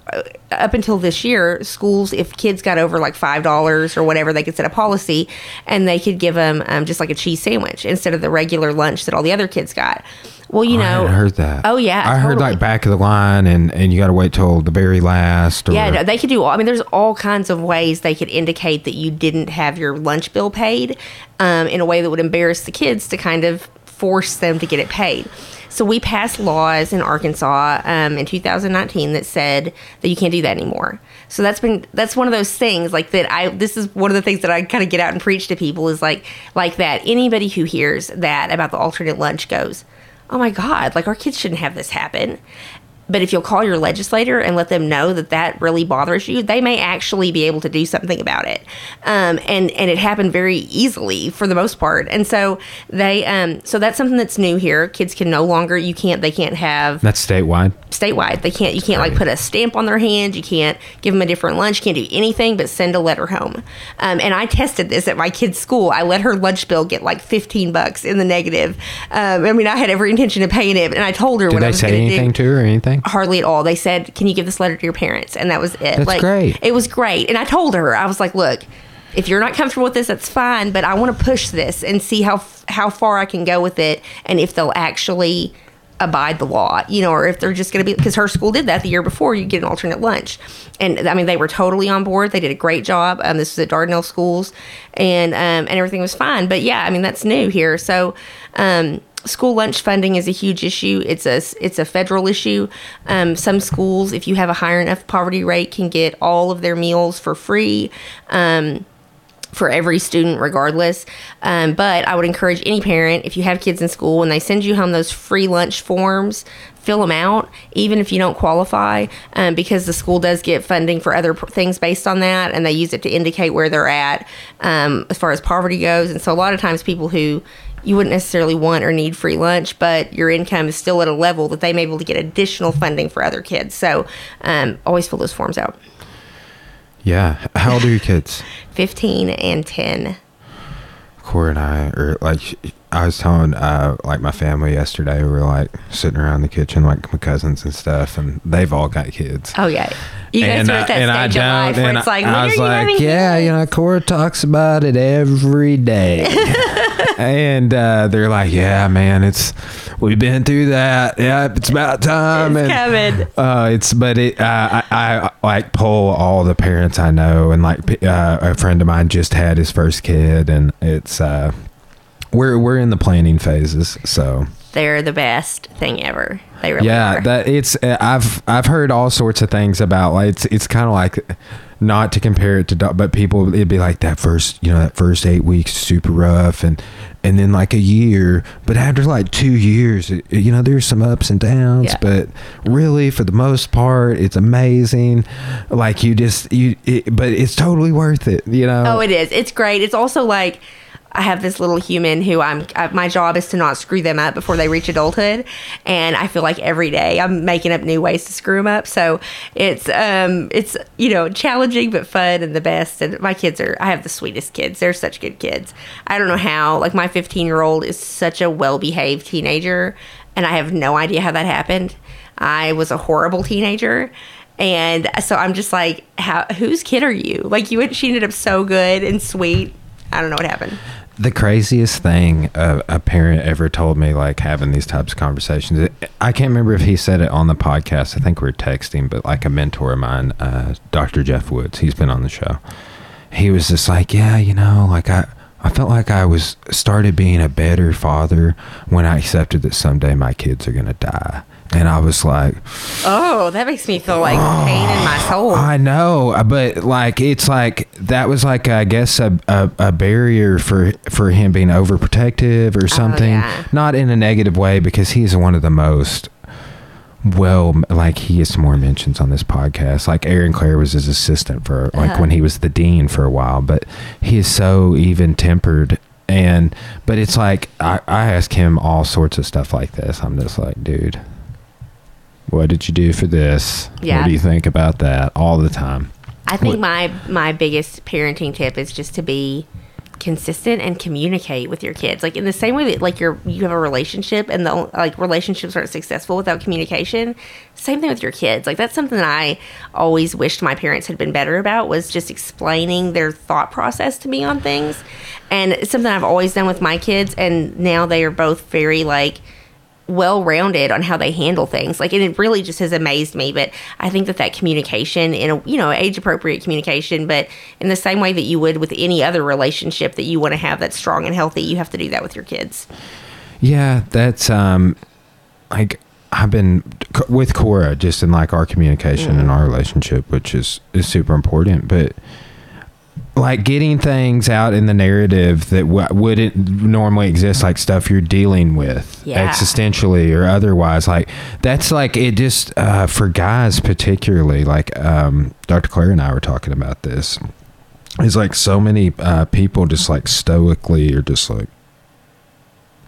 up until this year, schools if kids got over like five dollars or whatever, they could set a policy, and they could give them um, just like a cheese sandwich instead of the regular lunch that all the other kids got. Well, you I know, hadn't heard that. Oh, yeah, I heard totally. like back of the line, and and you got to wait till the very last. Or, Yeah, no, they could do. all I mean, there's all kinds of ways they could indicate that you didn't have your lunch bill paid um, in a way that would embarrass the kids to kind of force them to get it paid. So we passed laws in Arkansas um, in 2019 that said that you can't do that anymore. So that's been that's one of those things like that. I this is one of the things that I kind of get out and preach to people is like like that. Anybody who hears that about the alternate lunch goes, oh my god, like our kids shouldn't have this happen. But if you'll call your legislator and let them know that that really bothers you, they may actually be able to do something about it. Um, and and it happened very easily for the most part. And so they um, so that's something that's new here. Kids can no longer you can't they can't have That's statewide. statewide. They can't you can't like put a stamp on their hand. You can't give them a different lunch. You can't do anything but send a letter home. Um, and I tested this at my kid's school. I let her lunch bill get like fifteen bucks in the negative. Um, I mean, I had every intention of paying it, and I told her Did what I they was say going to do anything to her or anything? Hardly at all. They said, "Can you give this letter to your parents?" And that was it. That's great. It was great. And I told her, I was like, "Look, if you're not comfortable with this, that's fine, but I want to push this and see how how far I can go with it, and if they'll actually." abide the law you know or if they're just going to be because her school did that the year before you get an alternate lunch and i mean they were totally on board they did a great job um, this was at dardanelle schools and um, and everything was fine but yeah i mean that's new here so um, school lunch funding is a huge issue. It's a it's a federal issue. Um, some schools, if you have a higher enough poverty rate, can get all of their meals for free. Um, for every student, regardless. Um, but I would encourage any parent, if you have kids in school, when they send you home those free lunch forms, fill them out, even if you don't qualify, um, because the school does get funding for other things based on that, and they use it to indicate where they're at um, as far as poverty goes. And so, a lot of times, people who you wouldn't necessarily want or need free lunch, but your income is still at a level that they may be able to get additional funding for other kids. So, um, always fill those forms out. Yeah. How old are your kids? (laughs) 15 and 10. Cora and I, or like, I was telling uh, like my family yesterday, we were like sitting around the kitchen, like my cousins and stuff, and they've all got kids. Oh, yeah. You guys and, are at that and I stage of life don't, where it's like, I, I was like, yeah, kids? you know, Cora talks about it every day, (laughs) and uh, they're like, yeah, man, it's we've been through that. Yeah, it's about time. It's and, coming. Uh, it's but it. Uh, I, I like pull all the parents I know, and like uh, a friend of mine just had his first kid, and it's uh, we're we're in the planning phases, so. They're the best thing ever. They really yeah are. that it's uh, i've i've heard all sorts of things about like it's it's kind of like not to compare it to but people it'd be like that first you know that first eight weeks super rough and and then like a year but after like two years it, you know there's some ups and downs Yeah. but really for the most part it's amazing like you just you it, but it's totally worth it you know Oh, it is. It's great. It's also like I have this little human who I'm. I, my job is to not screw them up before they reach adulthood, and I feel like every day I'm making up new ways to screw them up. So it's um it's you know challenging but fun and the best. And my kids are. I have the sweetest kids. They're such good kids. I don't know how. Like my 15 year old is such a well behaved teenager, and I have no idea how that happened. I was a horrible teenager. And so I'm just like, how? Whose kid are you? Like you, she ended up so good and sweet. I don't know what happened. The craziest thing a, a parent ever told me like having these types of conversations i can't remember if he said it on the podcast. I think we are texting but like a mentor of mine uh, dr jeff woods he's been on the show. He was just like yeah you know like i I felt like I was started being a better father when I accepted that someday my kids are gonna die, and I was like, Oh, that makes me feel like pain in my soul. I know, but like it's like that was like I guess a, a, a barrier for for him being overprotective or something. yeah. Not in a negative way because he's one of the most well like he has some more mentions on this podcast like aaron clare was his assistant for like Uh-huh. when he was the dean for a while but he is so even tempered and but it's like I, I ask him all sorts of stuff like this i'm just like dude what did you do for this? Yeah. what do you think about that all the time? I think What- my my biggest parenting tip is just to be consistent and communicate with your kids. Like in the same way that like you're you have a relationship and the like relationships aren't successful without communication same thing with your kids. Like that's something that i always wished my parents had been better about was just explaining their thought process to me on things. And it's something i've always done with my kids and now they are both very like well rounded on how they handle things. Like, and it really just has amazed me. But I think that that communication in a, you know, age appropriate communication, but in the same way that you would with any other relationship that you want to have that's strong and healthy, you have to do that with your kids. Yeah, that's, um, like, I've been with Cora just in like our communication mm-hmm. and our relationship, which is, is super important. But, like getting things out in the narrative that w- wouldn't normally exist like stuff you're dealing with yeah. existentially or otherwise like that's like it just uh, for guys particularly like um, dr claire and i were talking about this it's like so many uh, people just like stoically are just like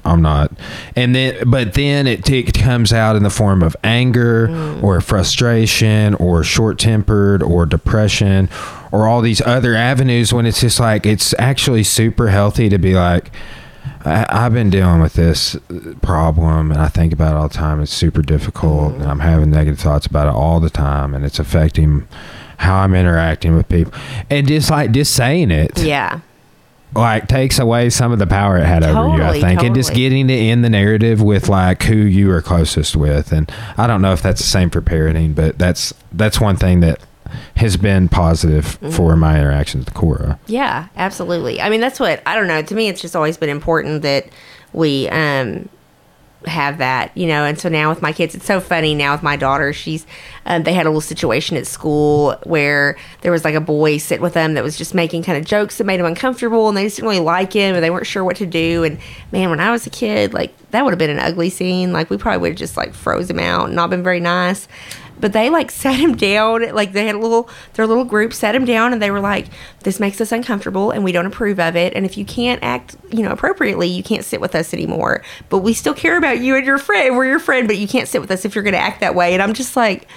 I'm not. And then, but then it, it comes out in the form of anger mm. or frustration or short tempered or depression or all these other avenues when it's just like, it's actually super healthy to be like, I, have been dealing with this problem and I think about it all the time. It's super difficult mm. and I'm having negative thoughts about it all the time and it's affecting how I'm interacting with people. And just like, just saying it. Yeah like takes away some of the power it had totally, over you, I think, totally. and just getting to end the narrative with like who you are closest with. And I don't know if that's the same for parenting, but that's that's one thing that has been positive mm-hmm. for my interactions with Cora. Yeah, absolutely. I mean, that's what I don't know. To me, it's just always been important that we um have that, you know. And so now with my kids, it's so funny. Now with my daughter, she's um, they had a little situation at school where there was like a boy sit with them that was just making kind of jokes that made them uncomfortable, and they just didn't really like him, and they weren't sure what to do. And man, when I was a kid, like that would have been an ugly scene. Like we probably would have just like froze him out not been very nice but they like (laughs) sat him down like they had a little their little group sat him down and they were like this makes us uncomfortable and we don't approve of it and if you can't act you know appropriately you can't sit with us anymore but we still care about you and your friend we're your friend but you can't sit with us if you're going to act that way and i'm just like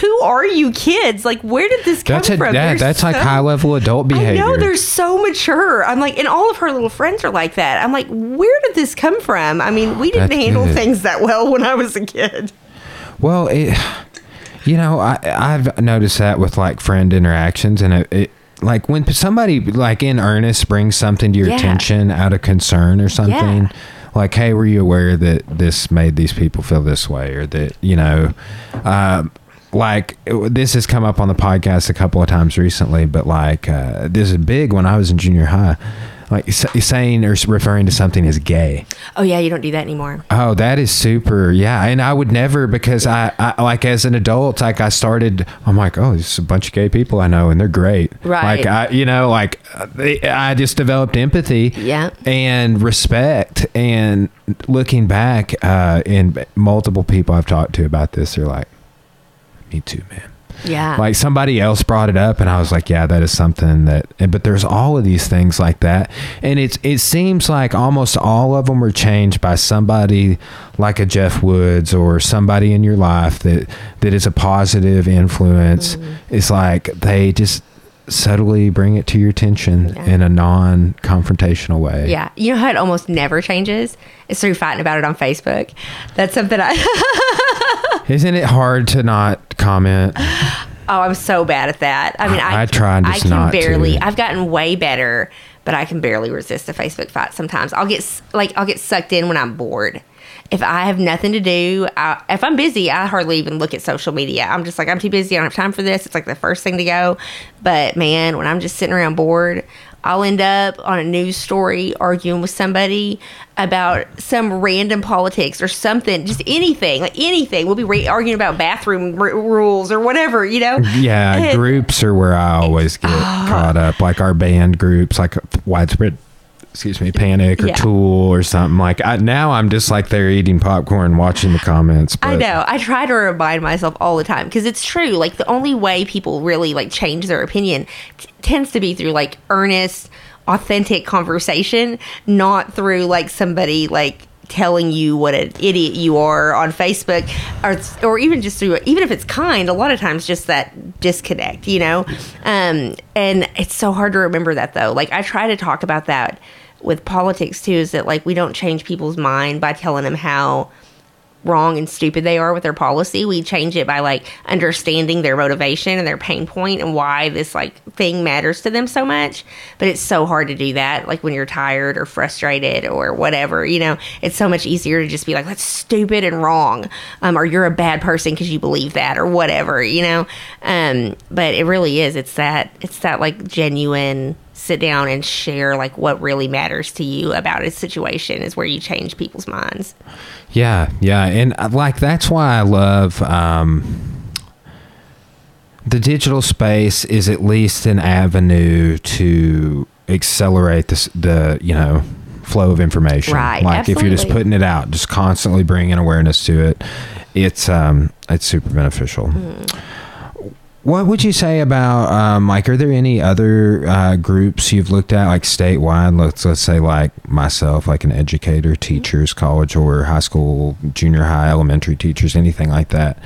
who are you kids? Like, where did this come that's a, from? That, that's so, like high level adult behavior. I know they're so mature. I'm like, and all of her little friends are like that. I'm like, where did this come from? I mean, we didn't that's handle things that well when I was a kid. Well, it, you know, I I've noticed that with like friend interactions, and it, it like when somebody like in earnest brings something to your yeah. attention out of concern or something. Yeah. Like, hey, were you aware that this made these people feel this way, or that you know, uh, like this has come up on the podcast a couple of times recently, but like uh, this is big when I was in junior high like saying or referring to something as gay. Oh yeah, you don't do that anymore. Oh, that is super. Yeah, and I would never because I, I like as an adult, like I started. I'm like, oh, there's a bunch of gay people I know, and they're great. Right. Like I, you know, like I just developed empathy. Yeah. And respect. And looking back, uh, in multiple people I've talked to about this, they're like, me too, man. Yeah. Like somebody else brought it up and I was like, yeah, that is something that but there's all of these things like that. And it's it seems like almost all of them were changed by somebody like a Jeff Woods or somebody in your life that that is a positive influence. Mm-hmm. It's like they just subtly bring it to your attention yeah. in a non-confrontational way. Yeah. You know how it almost never changes? It's through fighting about it on Facebook. That's something I (laughs) Isn't it hard to not comment? Oh, I'm so bad at that. I mean, I, I try I can barely. To. I've gotten way better, but I can barely resist a Facebook fight sometimes. I'll get like I'll get sucked in when I'm bored if I have nothing to do, I, if I'm busy, I hardly even look at social media. I'm just like, I'm too busy. I don't have time for this. It's like the first thing to go. But man, when I'm just sitting around bored, I'll end up on a news story arguing with somebody about some random politics or something, just anything, like anything. We'll be re- arguing about bathroom r- rules or whatever, you know? Yeah, and, groups are where I always get uh, caught up, like our band groups, like widespread excuse me, Panic or yeah. Tool or something. Like I, now, I'm just like they're eating popcorn, watching the comments. But. I know. I try to remind myself all the time because it's true. Like the only way people really like change their opinion t- tends to be through like earnest, authentic conversation, not through like somebody like telling you what an idiot you are on Facebook, or or even just through even if it's kind, a lot of times just that disconnect, you know. Um, and it's so hard to remember that though. Like I try to talk about that with politics too. Is that like we don't change people's mind by telling them how wrong and stupid they are with their policy. We change it by like understanding their motivation and their pain point and why this like thing matters to them so much. But it's so hard to do that like when you're tired or frustrated or whatever, you know. It's so much easier to just be like that's stupid and wrong. Um, or you're a bad person because you believe that or whatever, you know. Um, but it really is it's that it's that like genuine sit down and share like what really matters to you about a situation is where you change people's minds. Yeah, yeah, and uh, like that's why I love um, the digital space is at least an avenue to accelerate this the you know flow of information. Right, Like if you're just putting it out, just constantly bringing awareness to it, it's um it's super beneficial. Mm. What would you say about um, like? Are there any other uh, groups you've looked at, like statewide? Let's let's say like myself, like an educator, teachers, college or high school, junior high, elementary teachers, anything like that.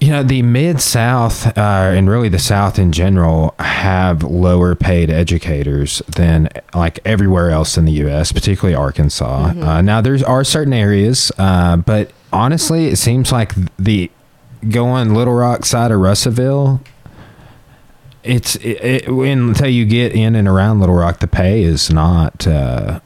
You know, the mid South uh, and really the South in general have lower paid educators than like everywhere else in the U.S., particularly Arkansas. Uh, now, there are certain areas, uh, but honestly, it seems like the going Little Rock side of Russellville, it's it, it, until you get in and around Little Rock, the pay is not uh,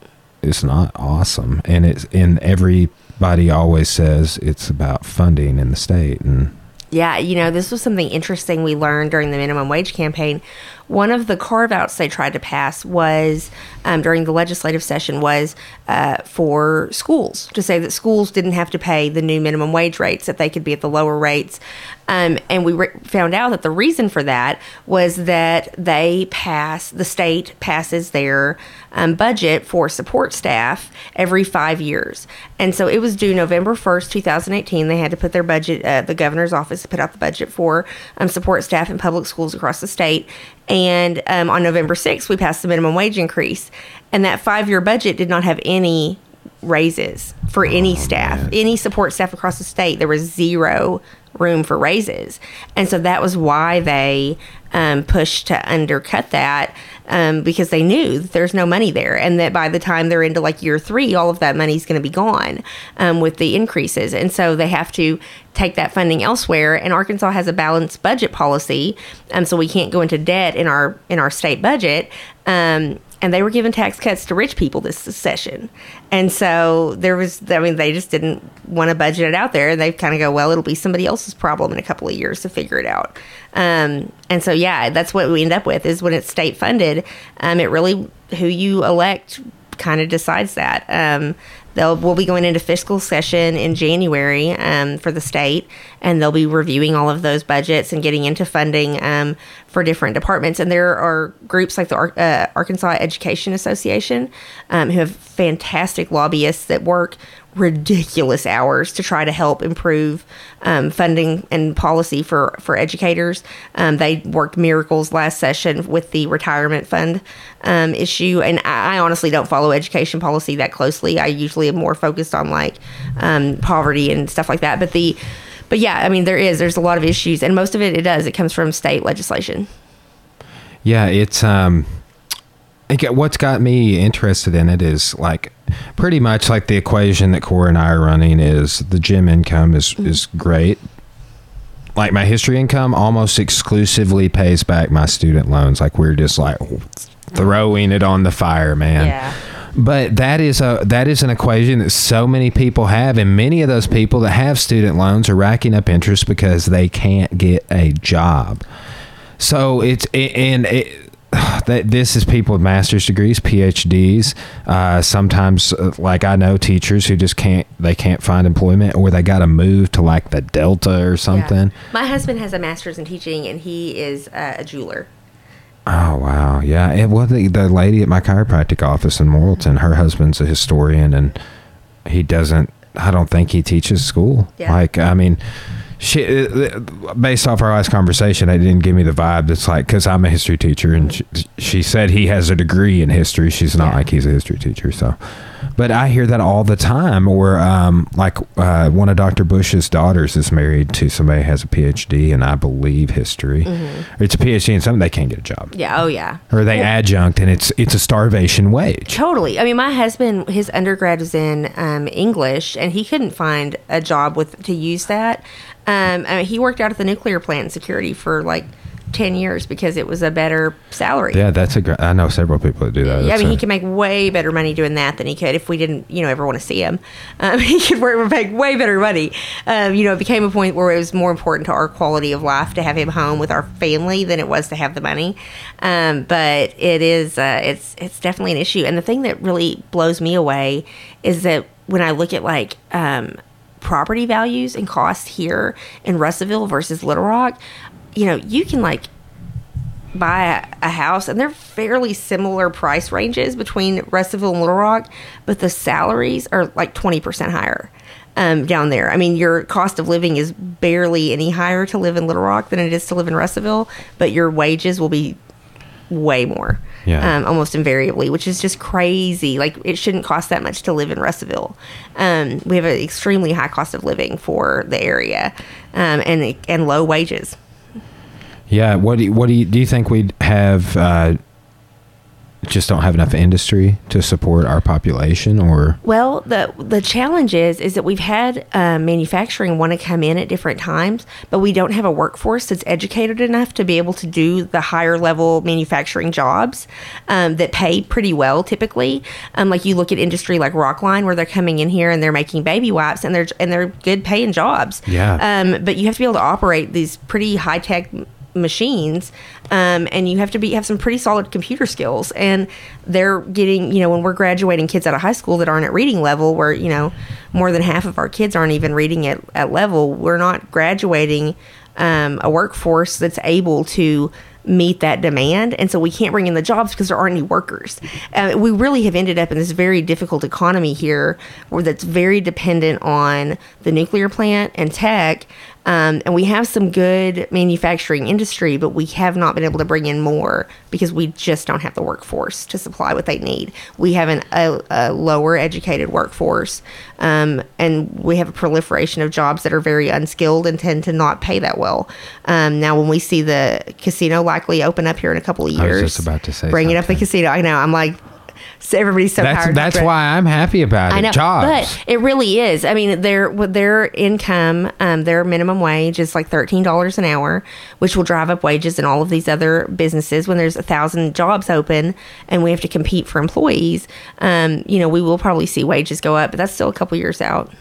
not awesome, and it's and everybody always says it's about funding in the state, and Yeah, you know, this was something interesting we learned during the minimum wage campaign. One of the carve outs they tried to pass was um, during the legislative session was uh, for schools to say that schools didn't have to pay the new minimum wage rates, that they could be at the lower rates. Um, and we re- found out that the reason for that was that they pass, the state passes their um, budget for support staff every five years. And so it was due November 1st, 2018. They had to put their budget, uh, the governor's office put out the budget for um, support staff in public schools across the state. And um, on November 6th, we passed the minimum wage increase. And that five year budget did not have any raises for any staff, any support staff across the state. There was zero room for raises. And so that was why they um, pushed to undercut that um, because they knew there's no money there. And that by the time they're into like year three, all of that money is going to be gone um, with the increases. And so they have to take that funding elsewhere. And Arkansas has a balanced budget policy. Um, so we can't go into debt in our in our state budget. Um, and they were giving tax cuts to rich people this session. And so there was, I mean, they just didn't want to budget it out there. And they kind of go, well, it'll be somebody else's problem in a couple of years to figure it out. Um, and so, yeah, that's what we end up with is when it's state funded, um, it really, who you elect kind of decides that. Um, they'll we'll be going into fiscal session in January um, for the state, and they'll be reviewing all of those budgets and getting into funding um, for different departments. And there are groups like the uh, Arkansas Education Association um, who have fantastic lobbyists that work ridiculous hours to try to help improve um, funding and policy for for educators. Um, they worked miracles last session with the retirement fund um, issue, and I, I honestly don't follow education policy that closely. I usually am more focused on like um, poverty and stuff like that. But the but yeah, I mean there is there's a lot of issues, and most of it it does it comes from state legislation. Yeah, it's um what's got me interested in it is like pretty much like the equation that Cora and I are running is the gym income is mm-hmm. is great. Like my history income almost exclusively pays back my student loans. Like we're just like throwing it on the fire, man. Yeah. But that is a that is an equation that so many people have, and many of those people that have student loans are racking up interest because they can't get a job. So it's and it, (sighs) that this is people with master's degrees, PhDs. Uh, sometimes, uh, like I know teachers who just can't they can't find employment, or they got to move to like the Delta or something. Yeah. My husband has a master's in teaching, and he is uh, a jeweler. Oh wow, yeah. It was the, the lady at my chiropractic office in Morrilton. Her husband's a historian, and he doesn't. I don't think he teaches school. Yeah. Like I mean, she uh, based off our last conversation, it didn't give me the vibe. That's like because I'm a history teacher, and she, she said he has a degree in history. She's not Yeah. like he's a history teacher. So, but I hear that all the time. Or um, like uh, one of Dr. Bush's daughters is married to somebody who has a PhD and I believe history. It's a PhD in something they can't get a job, Yeah. Oh yeah. or they adjunct, and it's it's a starvation wage. Totally. I mean, my husband, his undergrad was in um, English, and he couldn't find a job with to use that. Um, I mean, he worked out at the nuclear plant in security for like ten years because it was a better salary. Yeah, that's a great. I know several people that do that. Yeah, I mean, a- he can make way better money doing that than he could if we didn't, you know, ever want to see him. Um, (laughs) he could work, make way better money. Um, you know, it became a point where it was more important to our quality of life to have him home with our family than it was to have the money. Um, but it is, uh, it's, it's definitely an issue. And the thing that really blows me away is that when I look at like um, property values and costs here in Russellville versus Little Rock, you know, you can like buy a, a house and they're fairly similar price ranges between Russellville and Little Rock, but the salaries are like 20% higher um, down there. I mean, your cost of living is barely any higher to live in Little Rock than it is to live in Russellville, but your wages will be way more. Yeah. Um, almost invariably, which is just crazy. Like it shouldn't cost that much to live in Russellville. Um, we have an extremely high cost of living for the area, um, and and low wages. Yeah. What do you, what do you do? You think we'd have uh, just don't have enough industry to support our population, or Well, the the challenge is is that we've had um, manufacturing want to come in at different times, but we don't have a workforce that's educated enough to be able to do the higher level manufacturing jobs um, that pay pretty well typically. Um, like you look at industry like Rockline, where they're coming in here and they're making baby wipes, and they're and they're good paying jobs. Yeah. Um, but you have to be able to operate these pretty high tech machines um, and you have to be have some pretty solid computer skills. And they're getting you know when we're graduating kids out of high school that aren't at reading level where you know more than half of our kids aren't even reading at, at level we're not graduating um, a workforce that's able to meet that demand. And so we can't bring in the jobs because there aren't any workers. Uh, we really have ended up in this very difficult economy here where that's very dependent on the nuclear plant and tech um, and we have some good manufacturing industry, but we have not been able to bring in more because we just don't have the workforce to supply what they need. We have an, a, a lower educated workforce, um, and we have a proliferation of jobs that are very unskilled and tend to not pay that well. Um, now, when we see the casino likely open up here in a couple of I was years, just about to say bringing up the casino, I know I'm like, so everybody's so that's tired. that's why I'm happy about it. I know, Jobs. but it really is. I mean, their their income, um, their minimum wage is like thirteen dollars an hour, which will drive up wages in all of these other businesses. When there's a thousand jobs open and we have to compete for employees, um, you know, we will probably see wages go up, but that's still a couple years out.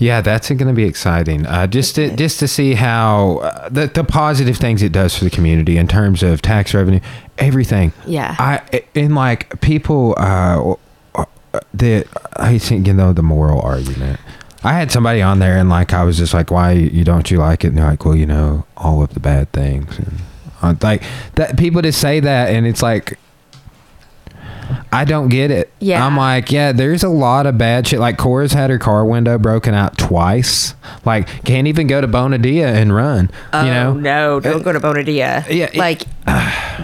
Yeah, that's going to be exciting. Uh, just to, just to see how uh, the the positive things it does for the community in terms of tax revenue, everything. Yeah. I in like people uh, uh, that I think you know the moral argument. I had somebody on there and like I was just like, why you don't you like it? And they're like, well, you know, all of the bad things and uh, like that. People just say that and it's like. I don't get it. Yeah. I'm like, yeah, there's a lot of bad shit. Like Cora's had her car window broken out twice. Like, can't even go to Bona Dea and run. you know? Oh, no, don't go to Bona Dea. Yeah, it- like (sighs)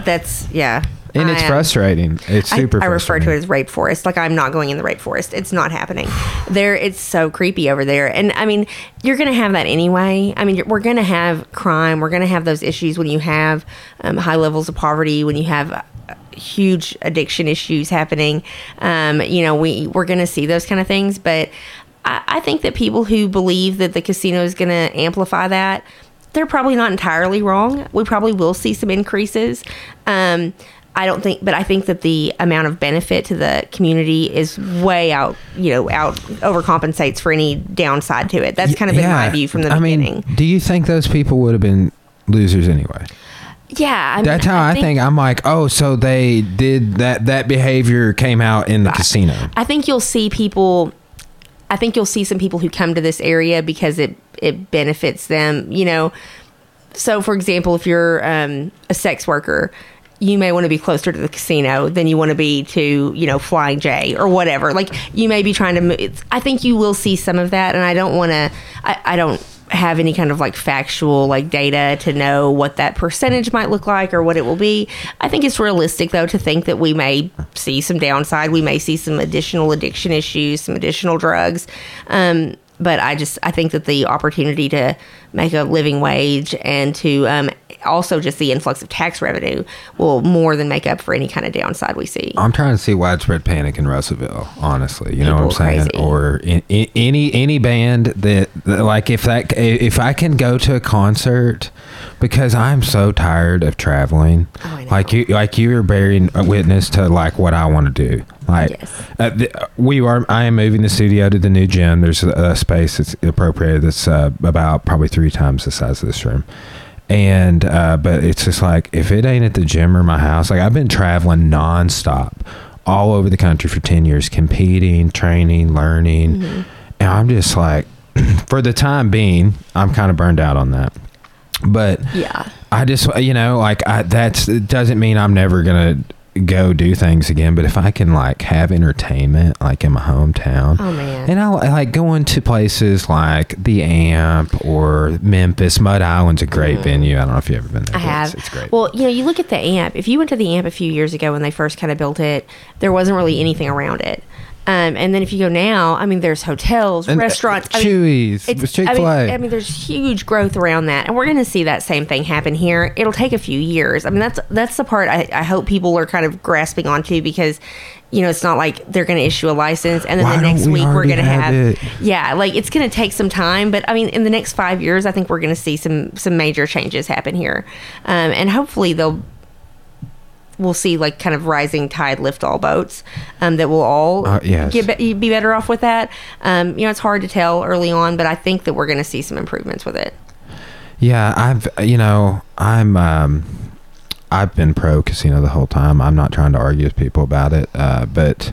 that's yeah. And it's I, um, frustrating. It's I- super I, refer to it as rape forest. Like I'm not going in the rape forest. It's not happening. there, it's so creepy over there. And I mean, you're going to have that anyway. I mean, we're going to have crime. We're going to have those issues when you have um, high levels of poverty. When you have huge addiction issues happening. Um, you know, we we're going to see those kind of things. But I, I think that people who believe that the casino is going to amplify that they're probably not entirely wrong. We probably will see some increases. Um, I don't think, but I think that the amount of benefit to the community is way out, you know, out overcompensates for any downside to it. That's kind of been my view from the I beginning. mean, do you think those people would have been losers anyway? Yeah, I mean, That's how I think, I'm like, oh, so they did that. That behavior came out in the casino. I think you'll see people. I think you'll see some people who come to this area because it it benefits them. You know, so for example, if you're um, a sex worker, you may want to be closer to the casino than you want to be to you know Flying J or whatever. Like you may be trying to. Move. I think you will see some of that, and I don't want to. I, I don't. Have any kind of like factual like data to know what that percentage might look like or what it will be. I think it's realistic though to think that we may see some downside. We may see some additional addiction issues, some additional drugs. Um, but I just I think that the opportunity to make a living wage and to um, also just the influx of tax revenue will more than make up for any kind of downside we see. I'm trying to see widespread panic in Russellville. Honestly, you know what I'm saying? crazy. Or in, in, any any band that, that like if that if I can go to a concert because I'm so tired of traveling. Oh. Like you like you are bearing a witness to like what I want to do. Like Yes. uh, the, we are. I am moving the studio to the new gym. There's a, a space that's appropriated that's uh, about probably three times the size of this room. And uh, but it's just like if it ain't at the gym or my house, like I've been traveling nonstop all over the country for ten years, competing, training, learning, Mm-hmm. and I'm just like, (clears throat) for the time being, I'm kind of burned out on that. But Yeah. I just, you know, like I, that's it doesn't mean I'm never gonna go do things again. But if I can like have entertainment, like in my hometown, Oh, man. and I li- like going to places like the Amp or Memphis. Mud Island's a great venue. I don't know if you've ever been there. Mm. I have. It's, it's great. Well, you know, you look at the amp. If you went to the amp a few years ago when they first kind of built it, there wasn't really anything around it. Um, and then if you go now, I mean, there's hotels, And, uh, restaurants, I mean, Chuy's, it's- Chick I Fil mean. I mean, there's huge growth around that, and we're going to see that same thing happen here. It'll take a few years. I mean, that's that's the part I, I hope people are kind of grasping onto because, you know, it's not like they're going to issue a license and then Why the next we week we're going to have have, yeah, like it's going to take some time. But I mean, in the next five years, I think we're going to see some some major changes happen here, um, and hopefully they'll we'll see like kind of rising tide lift all boats um, that will all Uh, yes. get be, be better off with that um, you know it's hard to tell early on but i think that we're going to see some improvements with it Yeah, I've you know I'm um, I've been pro casino the whole time. I'm not trying to argue with people about it, uh, but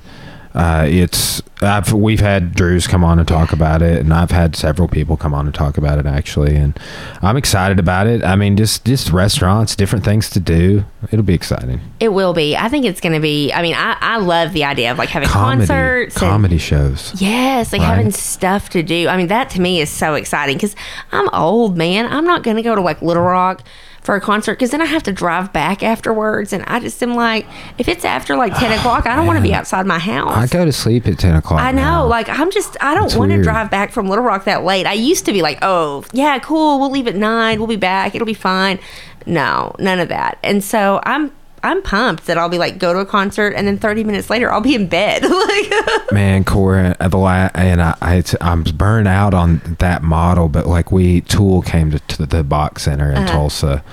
uh, it's I've we've had Drews come on and talk about it, and I've had several people come on and talk about it actually, and I'm excited about it. I mean, just just restaurants, different things to do. It'll be exciting. it will be i think it's going to be i mean I, I love the idea of like having Comedy, concerts and- comedy shows. Yes, like Right. having stuff to do. I mean, that to me is so exciting because I'm old, man. I'm not going to go to like Little Rock for a concert because then I have to drive back afterwards. And I just am like, if it's after like 10 (sighs) o'clock, I don't want to be outside my house. I go to sleep at ten o'clock. I know. now. Like, I'm just, I don't want to drive back from Little Rock that late. I used to be like, oh, yeah, cool. We'll leave at nine. We'll be back. It'll be fine. No, none of that. And so I'm, I'm pumped that I'll be like, go to a concert and then 30 minutes later, I'll be in bed. (laughs) like, (laughs) Man, Cora, uh, the la- and I, I I'm burned out on that model. But like we, Tool came to, to the box center in Uh-huh. Tulsa,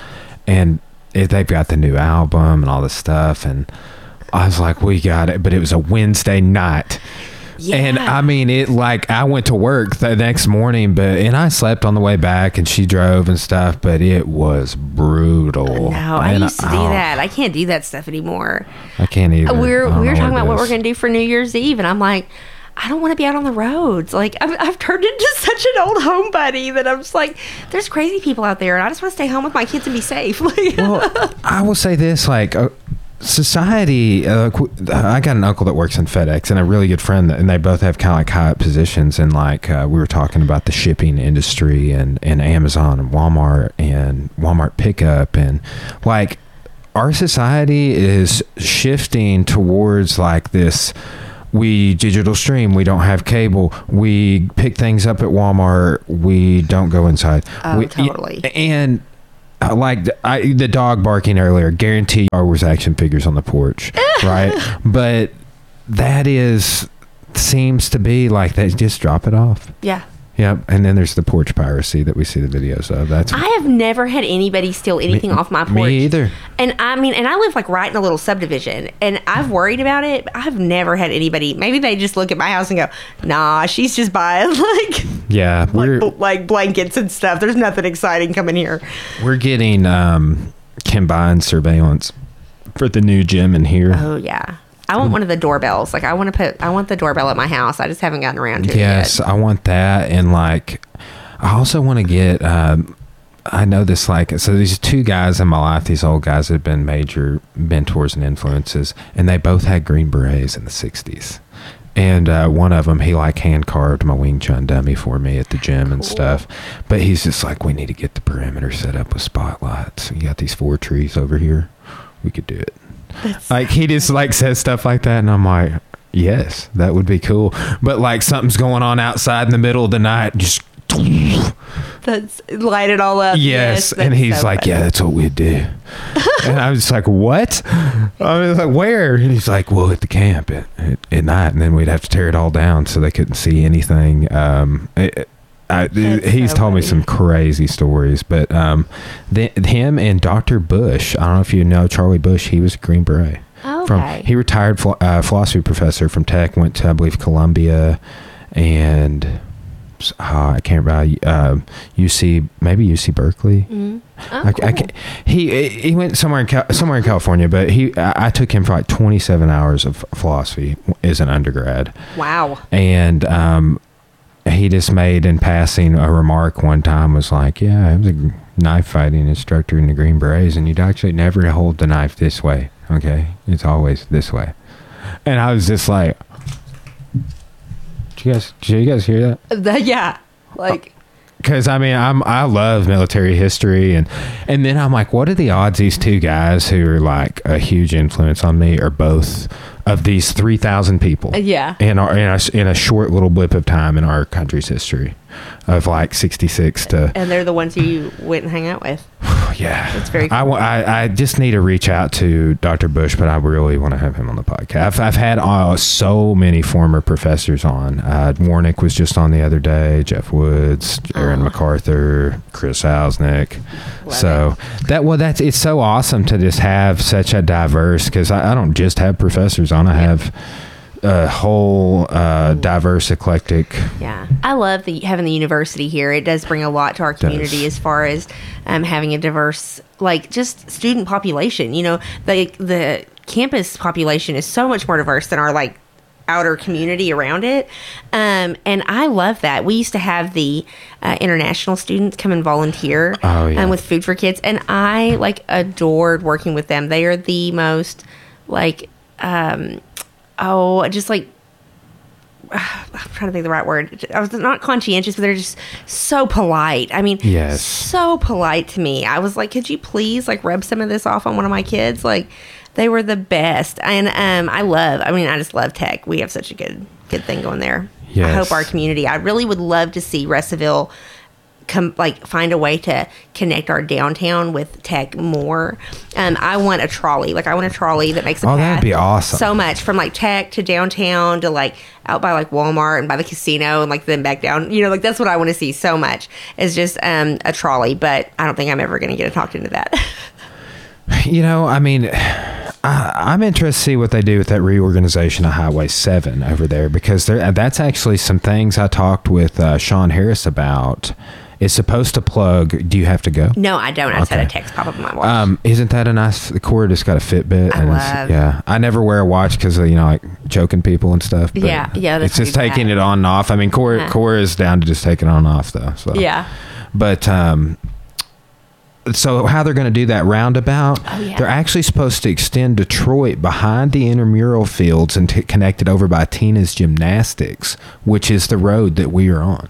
and it, they've got the new album and all this stuff, and I was like, we got it. But it was a Wednesday night. And I mean, it like I went to work the next morning, but and I slept on the way back, and she drove and stuff. But it was brutal. No, I And used to do oh, that. I can't do that stuff anymore. I can't either. Uh, We're we were talking about what we're going to do for New Year's Eve, and I'm like, I don't want to be out on the roads. Like I've, I've turned into (laughs) such an old homebody that I'm just like, there's crazy people out there, and I just want to stay home with my kids and be safe. (laughs) Well, I will say this: like uh, society. Uh, I got an uncle that works in FedEx, and a really good friend, that, and they both have kind of like high up positions. And like uh, we were talking about the shipping industry and and Amazon and Walmart and Walmart pickup and like our society is shifting towards like this we digital stream we don't have cable we pick things up at walmart we don't go inside Oh, we, totally. and like the- I, the dog barking earlier guarantee Star Wars action figures on the porch (laughs) right but that is seems to be like they just drop it off yeah. Yep and then there's the porch piracy that we see the videos of that's I have never had anybody steal anything off my porch. me either And I mean, and I live like right in a little subdivision, and I've worried about it. I've never had anybody. Maybe they just look at my house and go, "Nah, she's just buying (laughs) like yeah we're like, like blankets and stuff. There's nothing exciting coming here." We're getting um, combined surveillance for the new gym in here. Oh yeah, I want one of the doorbells. Like I want to put, I want the doorbell at my house. I just haven't gotten around to yes, it yet. Yes, I want that, and like, I also want to get. Um, I know this like so. These two guys in my life, these old guys, have been major mentors and influences, and they both had green berets in the '60s. and uh, one of them he like hand carved my Wing Chun dummy for me at the gym and stuff. But he's just like, we need to get the perimeter set up with spotlights. You got these four trees over here. We could do it. Like he just like says stuff like that, and I'm like, yes, that would be cool. But like something's going on outside in the middle of the night, just (laughs) That's light it all up. yes, and he's so like, funny. yeah, that's what we'd do. (laughs) and I was just like, what? I was like, where? And he's like, well, at the camp at, at, at night, and then we'd have to tear it all down so they couldn't see anything. Um, it, I, he's so told me some crazy stories, but um, the, him and Dr. Bush. I don't know if you know Charlie Bush. He was a Green Beret. Oh, From okay. he retired ph- uh, philosophy professor from Tech. Went to I believe Columbia, and uh, I can't remember uh, UC maybe UC Berkeley. Mhm. Oh, I, I can't, he he went somewhere in Cal- somewhere in California, but he I, I took him for like 27 hours of philosophy as an undergrad, Wow. and um, he just made in passing a remark one time was like, yeah, I was a knife fighting instructor in the Green Berets, and you'd actually never hold the knife this way. Okay, it's always this way, and I was just like. Did you guys, did you guys hear that? (laughs) The- yeah. Like uh, because I mean I'm I love military history and and then I'm like what are the odds these two guys who are like a huge influence on me are both of these three thousand people uh, yeah. in our in a, in a short little blip of time in our country's history of like 66 to And they're the ones you went and hang out with. (sighs) yeah It's very I, wa- I I just need to reach out to Dr. Bush but I really want to have him on the podcast I've, I've had uh, so many former professors on uh, Warnick was just on the other day Jeff Woods Aaron Oh. MacArthur Chris Hausnick so that well that's it's so awesome to just have such a diverse because I, I don't just have professors on I have a whole uh, diverse eclectic Yeah, I love the having the university here. It does bring a lot to our community as far as um, having a diverse, like just student population. You know, the the campus population is so much more diverse than our like outer community around it, um, and I love that. We used to have the uh, international students come and volunteer Oh, yeah. um, with Food for Kids, and I like adored working with them. They are the most like um, oh, just like (sighs) I'm trying to think of the right word. I was not conscientious, but they're just so polite. I mean, Yes. so polite to me. I was like, could you please like rub some of this off on one of my kids? Like, they were the best, and um, I love. I mean, I just love tech. We have such a good good thing going there. I hope our community. I really would love to see Russellville come like find a way to connect our downtown with tech more. Um, I want a trolley. Like I want a trolley that makes a Oh, that'd be awesome. So much from like tech to downtown to like out by like Walmart and by the casino and like then back down. You know, like that's what I want to see so much is just um, a trolley. But I don't think I'm ever going to get talked into that. (laughs) You know, I mean, I, I'm interested to see what they do with that reorganization of Highway 7 over there because there, that's actually some things I talked with uh, Sean Harris about. It's supposed to plug. Do you have to go? no, I don't. I just had a text pop up on my watch. Um, isn't that a nice? The Cora just got a Fitbit. I and love- yeah, I never wear a watch because you know, like choking people and stuff. but Yeah, yeah, It's just taking bad. it on and off. I mean, Cora, Yeah. Cora is down to just taking on and off though. So yeah. but um, so how they're going to do that roundabout? Oh, yeah. They're actually supposed to extend Detroit behind the intramural fields and t- connect it over by Tina's Gymnastics, which is the road that we are on.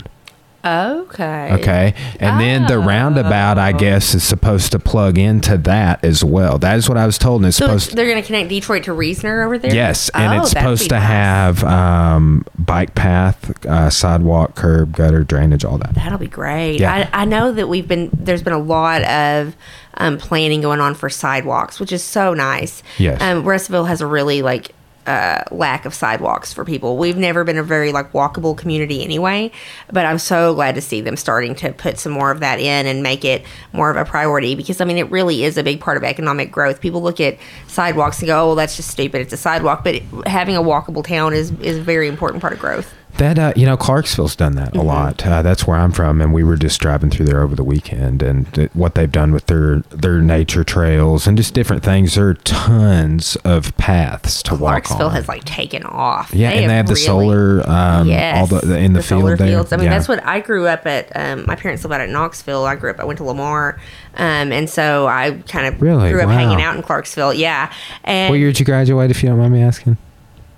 Okay. Okay, and then the roundabout, I Oh. guess, is supposed to plug into that as well. That is what I was told. And it's So supposed. they're going to connect Detroit to Reasoner over there. Yes, and Oh, it's supposed to nice. have um, bike path, uh, sidewalk, curb, gutter, drainage, all that. That'll be great. Yeah. I, I know that we've been there's been a lot of um, planning going on for sidewalks, which is so nice. Yes. Um, Russellville has a really like uh, lack of sidewalks for people. We've never been a very like walkable community anyway, but I'm so glad to see them starting to put some more of that in and make it more of a priority because I mean it really is a big part of economic growth. People look at sidewalks and go, "Oh, well, that's just stupid. It's a sidewalk," but having a walkable town is is a very important part of growth. That uh, you know, Clarksville's done that Mm-hmm. a lot. Uh, that's where I'm from, and we were just driving through there over the weekend, and th- what they've done with their their nature trails and just different things. There are tons of paths to walk Clarksville has like taken off. yeah, and they have the really- solar, um, Yes, all the, the in the, field solar there. fields. I mean, Yeah. that's what I grew up at. Um, my parents live out at Knoxville. I grew up. I went to Lamar, um, and so I kind of Really? grew up Wow. hanging out in Clarksville. Yeah, and What year did you graduate, if you don't mind me asking?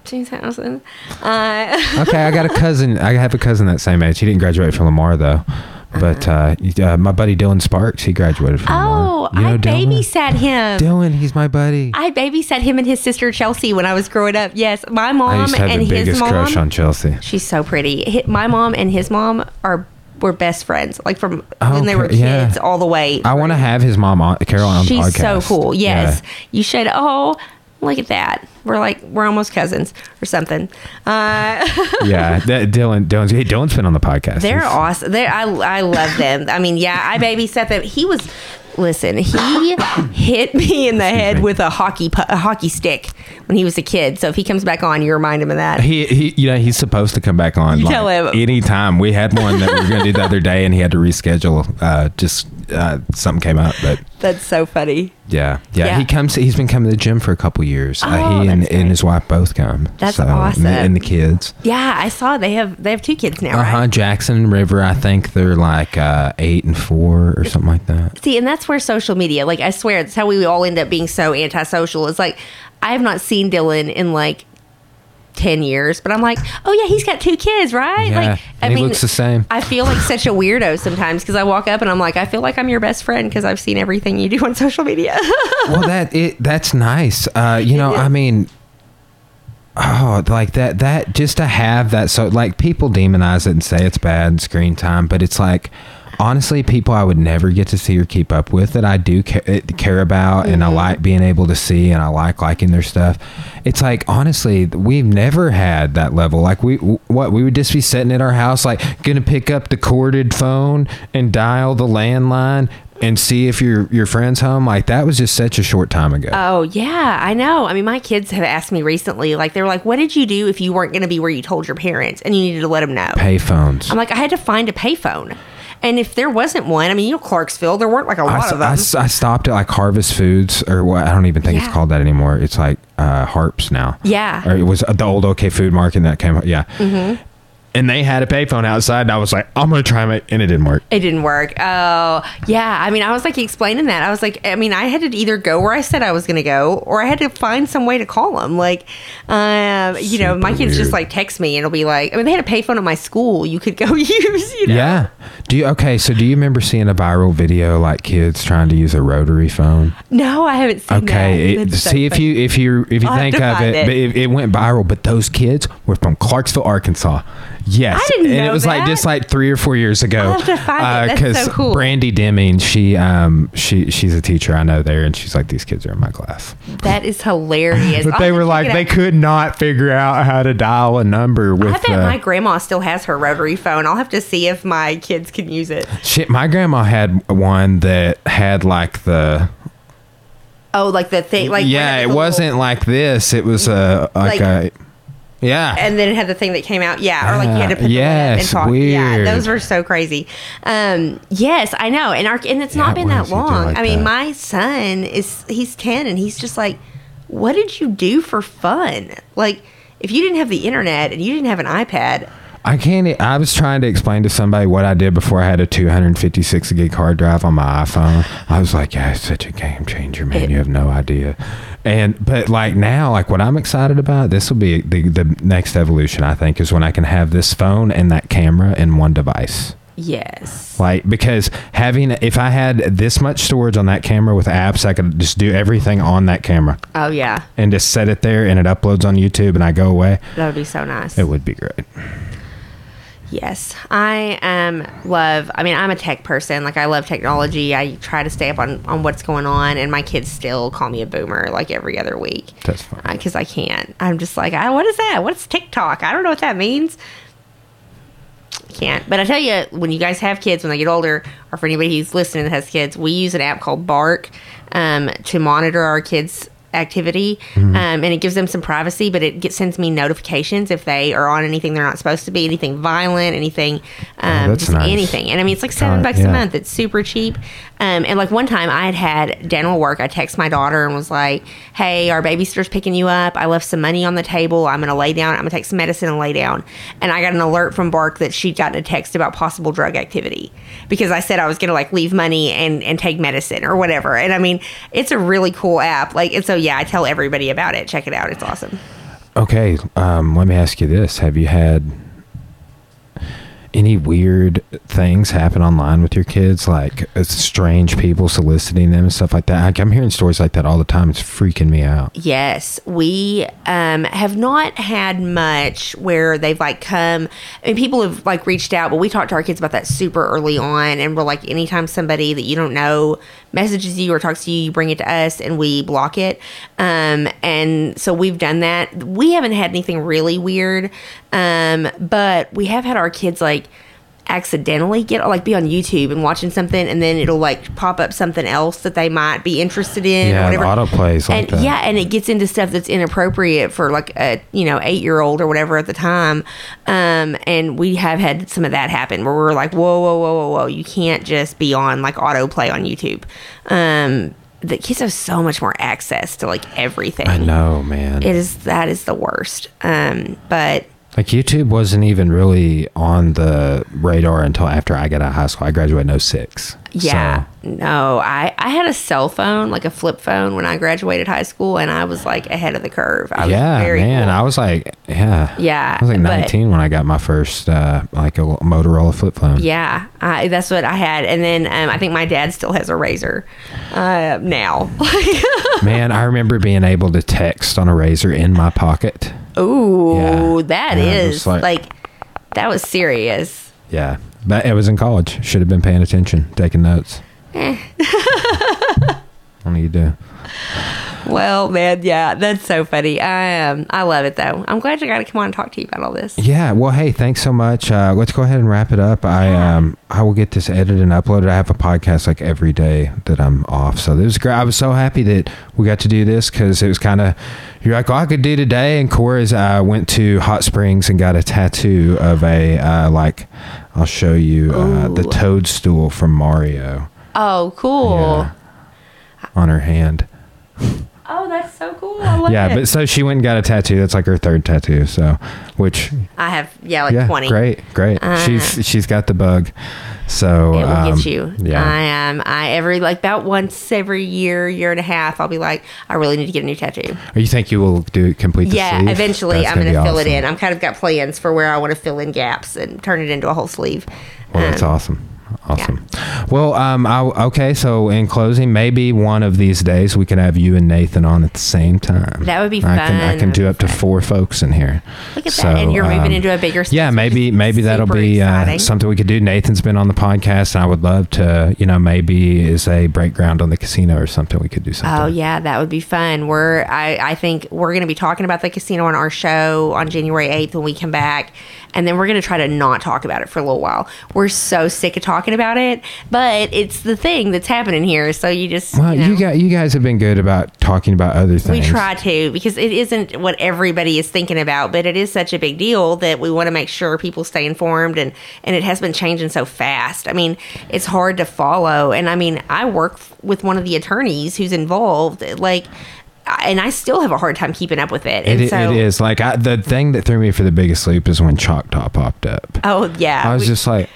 Two thousand. Uh, (laughs) Okay, I got a cousin. I have a cousin that same age. He didn't graduate from Lamar though, but uh, uh, my buddy Dylan Sparks, he graduated from oh, Lamar. You I Dylan? babysat him. Dylan, he's my buddy. I babysat him and his sister Chelsea when I was growing up. Yes, my mom used to have and the his biggest mom. crush on Chelsea. She's so pretty. My mom and his mom are were best friends, like from when they were yeah. kids all the way. I want to have his mom on Carol on the She's podcast. so cool. Yes, Yeah. you should. Oh, look at that. We're like we're almost cousins or something. Uh, (laughs) yeah, that, Dylan. Dylan's hey, Dylan's been on the podcast. they're He's- awesome. They I I love them. I mean, yeah, I babysat them. He was. Listen, he (laughs) hit me in the head me. with a hockey pu- a hockey stick when he was a kid. So if he comes back on, you remind him of that. He, he, you know, he's supposed to come back on. You like, tell him. anytime. We had one that we were going to do the other day, and he had to reschedule. Uh, just uh, something came up, but That's so funny. yeah, yeah, Yeah. He comes. He's been coming to the gym for a couple years. Oh, uh, he and, that's and his wife both come. That's and the- awesome. And the kids. Yeah, I saw they have they have two kids now, Uh huh. right? Jackson and River. I think they're like uh, eight and four or something like that. See, and that's where social media, like I swear, that's how we all end up being so antisocial. It's like I have not seen Dylan in like ten years, but I'm like, oh yeah, he's got two kids, right? Yeah, like, I he mean, looks the same. I feel like such a weirdo sometimes because I walk up and I'm like, I feel like I'm your best friend because I've seen everything you do on social media. (laughs) well that it that's nice uh you know i mean oh like that that just to have that so like people demonize it and say it's bad screen time but it's like honestly people i would never get to see or keep up with that i do care, eh, care about and i mm-hmm. like being able to see and i like liking their stuff it's like honestly we've never had that level like we what we would just be sitting at our house like gonna pick up the corded phone and dial the landline and see if your your friend's home like that was just such a short time ago oh yeah, I know. I mean, my kids have asked me recently, like they were like, "What did you do if you weren't going to be where you told your parents and you needed to let them know?" pay phones I'm like, I had to find a payphone. And if there wasn't one, I mean, you know, Clarksville, there weren't like a lot s- of I them. s- I stopped at like Harvest Foods or what I don't even think Yeah. it's called that anymore. It's like uh, Harps now. Yeah. Or it was the old OK Food Market that came. Yeah. Mm-hmm. And they had a payphone outside, and I was like, I'm gonna try it, and it didn't work. It didn't work. Oh, yeah. I mean, I was like explaining that. I was like, I mean, I had to either go where I said I was to go, or I had to find some way to call them. Like, um, you know, my kids just like text me, and it'll be like, I mean, they had a payphone at my school you could go (laughs) use. You know? Yeah. Do you okay? So do you remember seeing a viral video like kids trying to use a rotary phone? No, I haven't seen Okay, that. it, That's so see if funny. you if you if you I'll think of it, it. but it, it went viral. But those kids were from Clarksville, Arkansas. Yes, I didn't and it know was like just like three or four years ago. I'll have to find it. That's so cool. Brandy Deming, she um she she's a teacher I know there, and she's like these kids are in my class. That is hilarious. (laughs) But I'll they were like they could not figure out how to dial a number with. I bet uh, my grandma still has her rotary phone. I'll have to see if my kids can use it. Shit, my grandma had one that had like the Oh, like the thing, like yeah, it wasn't like this. It was a like, Like- a yeah. and then it had the thing that came out. Yeah, or like you had to Ah, put yes, and talk. Yeah, those were so crazy. Um, yes, I know, and our and it's Yeah, not been that does he do long. like I mean, that? my son is he's ten, and he's just like, "What did you do for fun? Like, if you didn't have the internet and you didn't have an iPad, I can't. I was trying to explain to somebody what I did before I had a 256 gig hard drive on my iPhone. I was like, "Yeah, it's such a game changer, man. It- you have no idea." And but like now, like what I'm excited about, this will be the the next evolution. I think is when I can have this phone and that camera in one device. yes, Like because having if I had this much storage on that camera with apps, I could just do everything on that camera oh yeah, and just set it there, and it uploads on YouTube, and I go away. that would be so nice." It would be great. Yes, I am love. I mean, I'm a tech person. Like, I love technology. I try to stay up on on what's going on, and my kids still call me a boomer like every other week. That's fine. because I can't. I'm just like, I, what is that? What's TikTok? I don't know what that means. Can't. But I tell you, when you guys have kids, when they get older, or for anybody who's listening that has kids, we use an app called Bark um, to monitor our kids' activity, Mm-hmm. um, and it gives them some privacy. But it get, sends me notifications if they are on anything they're not supposed to be, anything violent, anything, um, Oh, just nice. anything. And I mean, it's like seven bucks yeah. a month. It's super cheap. Um, and like one time I had had dental work. I text my daughter and was like, hey, our babysitter's picking you up. I left some money on the table. I'm going to lay down. I'm going to take some medicine and lay down. And I got an alert from Bark that she'd gotten a text about possible drug activity because I said I was going to like leave money and, and take medicine or whatever. And I mean, it's a really cool app. Like, and so yeah, I tell everybody about it. Check it out. It's awesome. okay, um, let me ask you this: Have you had any weird things happen online with your kids, like uh, strange people soliciting them and stuff like that? I'm hearing stories like that all the time. It's freaking me out. Yes, we um, have not had much where they've like come. I mean, people have like reached out, but we talked to our kids about that super early on, and we're like, anytime somebody that you don't know messages you or talks to you, you bring it to us, and we block it. Um, and so we've done that. We haven't had anything really weird, um, but we have had our kids like accidentally get like be on YouTube and watching something and then it'll like pop up something else that they might be interested in Yeah, or whatever. autoplays like and that. yeah, and it gets into stuff that's inappropriate for like a you know eight year old or whatever at the time. Um, and we have had some of that happen where we're like, whoa, whoa, whoa, whoa, whoa, you can't just be on like autoplay on YouTube. Um, the kids have so much more access to like everything. I know, man. It is that is the worst. Um, but Like YouTube wasn't even really on the radar until after I got out of high school. I graduated in 06. Yeah. So, No, I, I had a cell phone, like a flip phone when I graduated high school and I was like ahead of the curve. I was yeah, very man. cool. I was like, yeah. Yeah, I was like but- 19 when I got my first, uh, like a Motorola flip phone. yeah, I, that's what I had. And then um, I think my dad still has a RAZR uh, now. (laughs) Man, I remember being able to text on a RAZR in my pocket. Ooh, Yeah. that Yeah, is like- like, that was serious. Yeah. But it was in college. Should have been paying attention, taking notes. Eh. what do you do? (laughs) Well, man, yeah, that's so funny. I um, I love it though. I'm glad you got to come on and talk to you about all this. Yeah. Well, hey, thanks so much. Uh, let's go ahead and wrap it up. I um I will get this edited and uploaded. I have a podcast like every day that I'm off. So this is great. I was so happy that we got to do this because it was kind of you're like, oh, I could do today. And Cora's uh, went to Hot Springs and got a tattoo of a uh, like I'll show you uh, the toadstool from Mario Oh, cool. Yeah. on her hand. (laughs) Oh, that's so cool. I love yeah, it. but so she went and got a tattoo. That's like her third tattoo. So, which I have yeah, like yeah, 20. great, great. Uh, she's she's got the bug. So It will um, get you. Yeah. I am. I every like about once every year, year and a half, I'll be like, I really need to get a new tattoo. Or you think you will do complete the yeah, sleeve? eventually That's I'm going to be fill it in. I'm kind of got plans for where I want to fill in gaps and turn it into a whole sleeve. Well, that's Um, awesome. Awesome. Well, um, I, okay. So in closing, maybe one of these days we can have you and Nathan on at the same time. That would be I can I can do up to four folks in here. Look at So, that. And you're moving um, into a bigger space. Yeah, maybe maybe that'll be uh, something we could do. Nathan's been on the podcast, and I would love to, you know, maybe is a break ground on the casino or something. We could do something. Oh yeah, that would be fun. We're I, I think we're going to be talking about the casino on our show on January eighth when we come back, and then we're going to try to not talk about it for a little while. We're so sick of talking about it, but it's the thing that's happening here. So you just Well, you, know, you got you guys have been good about talking about other things. we try to because it isn't what everybody is thinking about, but it is such a big deal that we want to make sure people stay informed and and it has been changing so fast. I mean, it's hard to follow, and I mean, I work with one of the attorneys who's involved, like. I- And I still have a hard time keeping up with it. It, And i- so, it is like I, the thing that threw me for the biggest loop is when Choctaw popped up. Oh yeah, I was we- just like,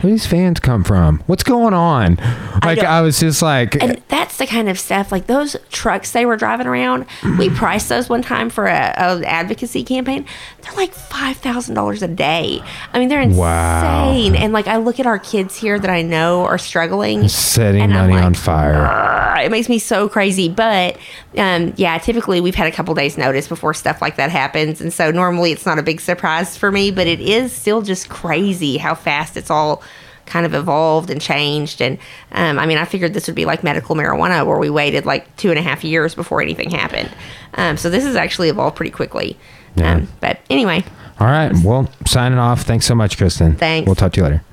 where these fans come from? What's going on? Like don't- I, was just like, and that's the kind of stuff like those trucks they were driving around. We mm. priced those one time for a, a advocacy campaign. They're like five thousand dollars a day. I mean, they're insane. Wow. And like I look at our kids here that I know are struggling, setting money like, on fire. Ah, it makes me so crazy. But um, yeah, typically we've had a couple days notice before stuff like that happens, and so normally it's not a big surprise for me. But it is still just crazy how fast it's all kind of evolved and changed. And um, I mean, I figured this would be like medical marijuana, where we waited like two and a half years before anything happened. Um, so this has actually evolved pretty quickly. Yeah. Um, but anyway, All right. Well, signing off. Thanks so much, Kristen. Thanks. We'll talk to you later.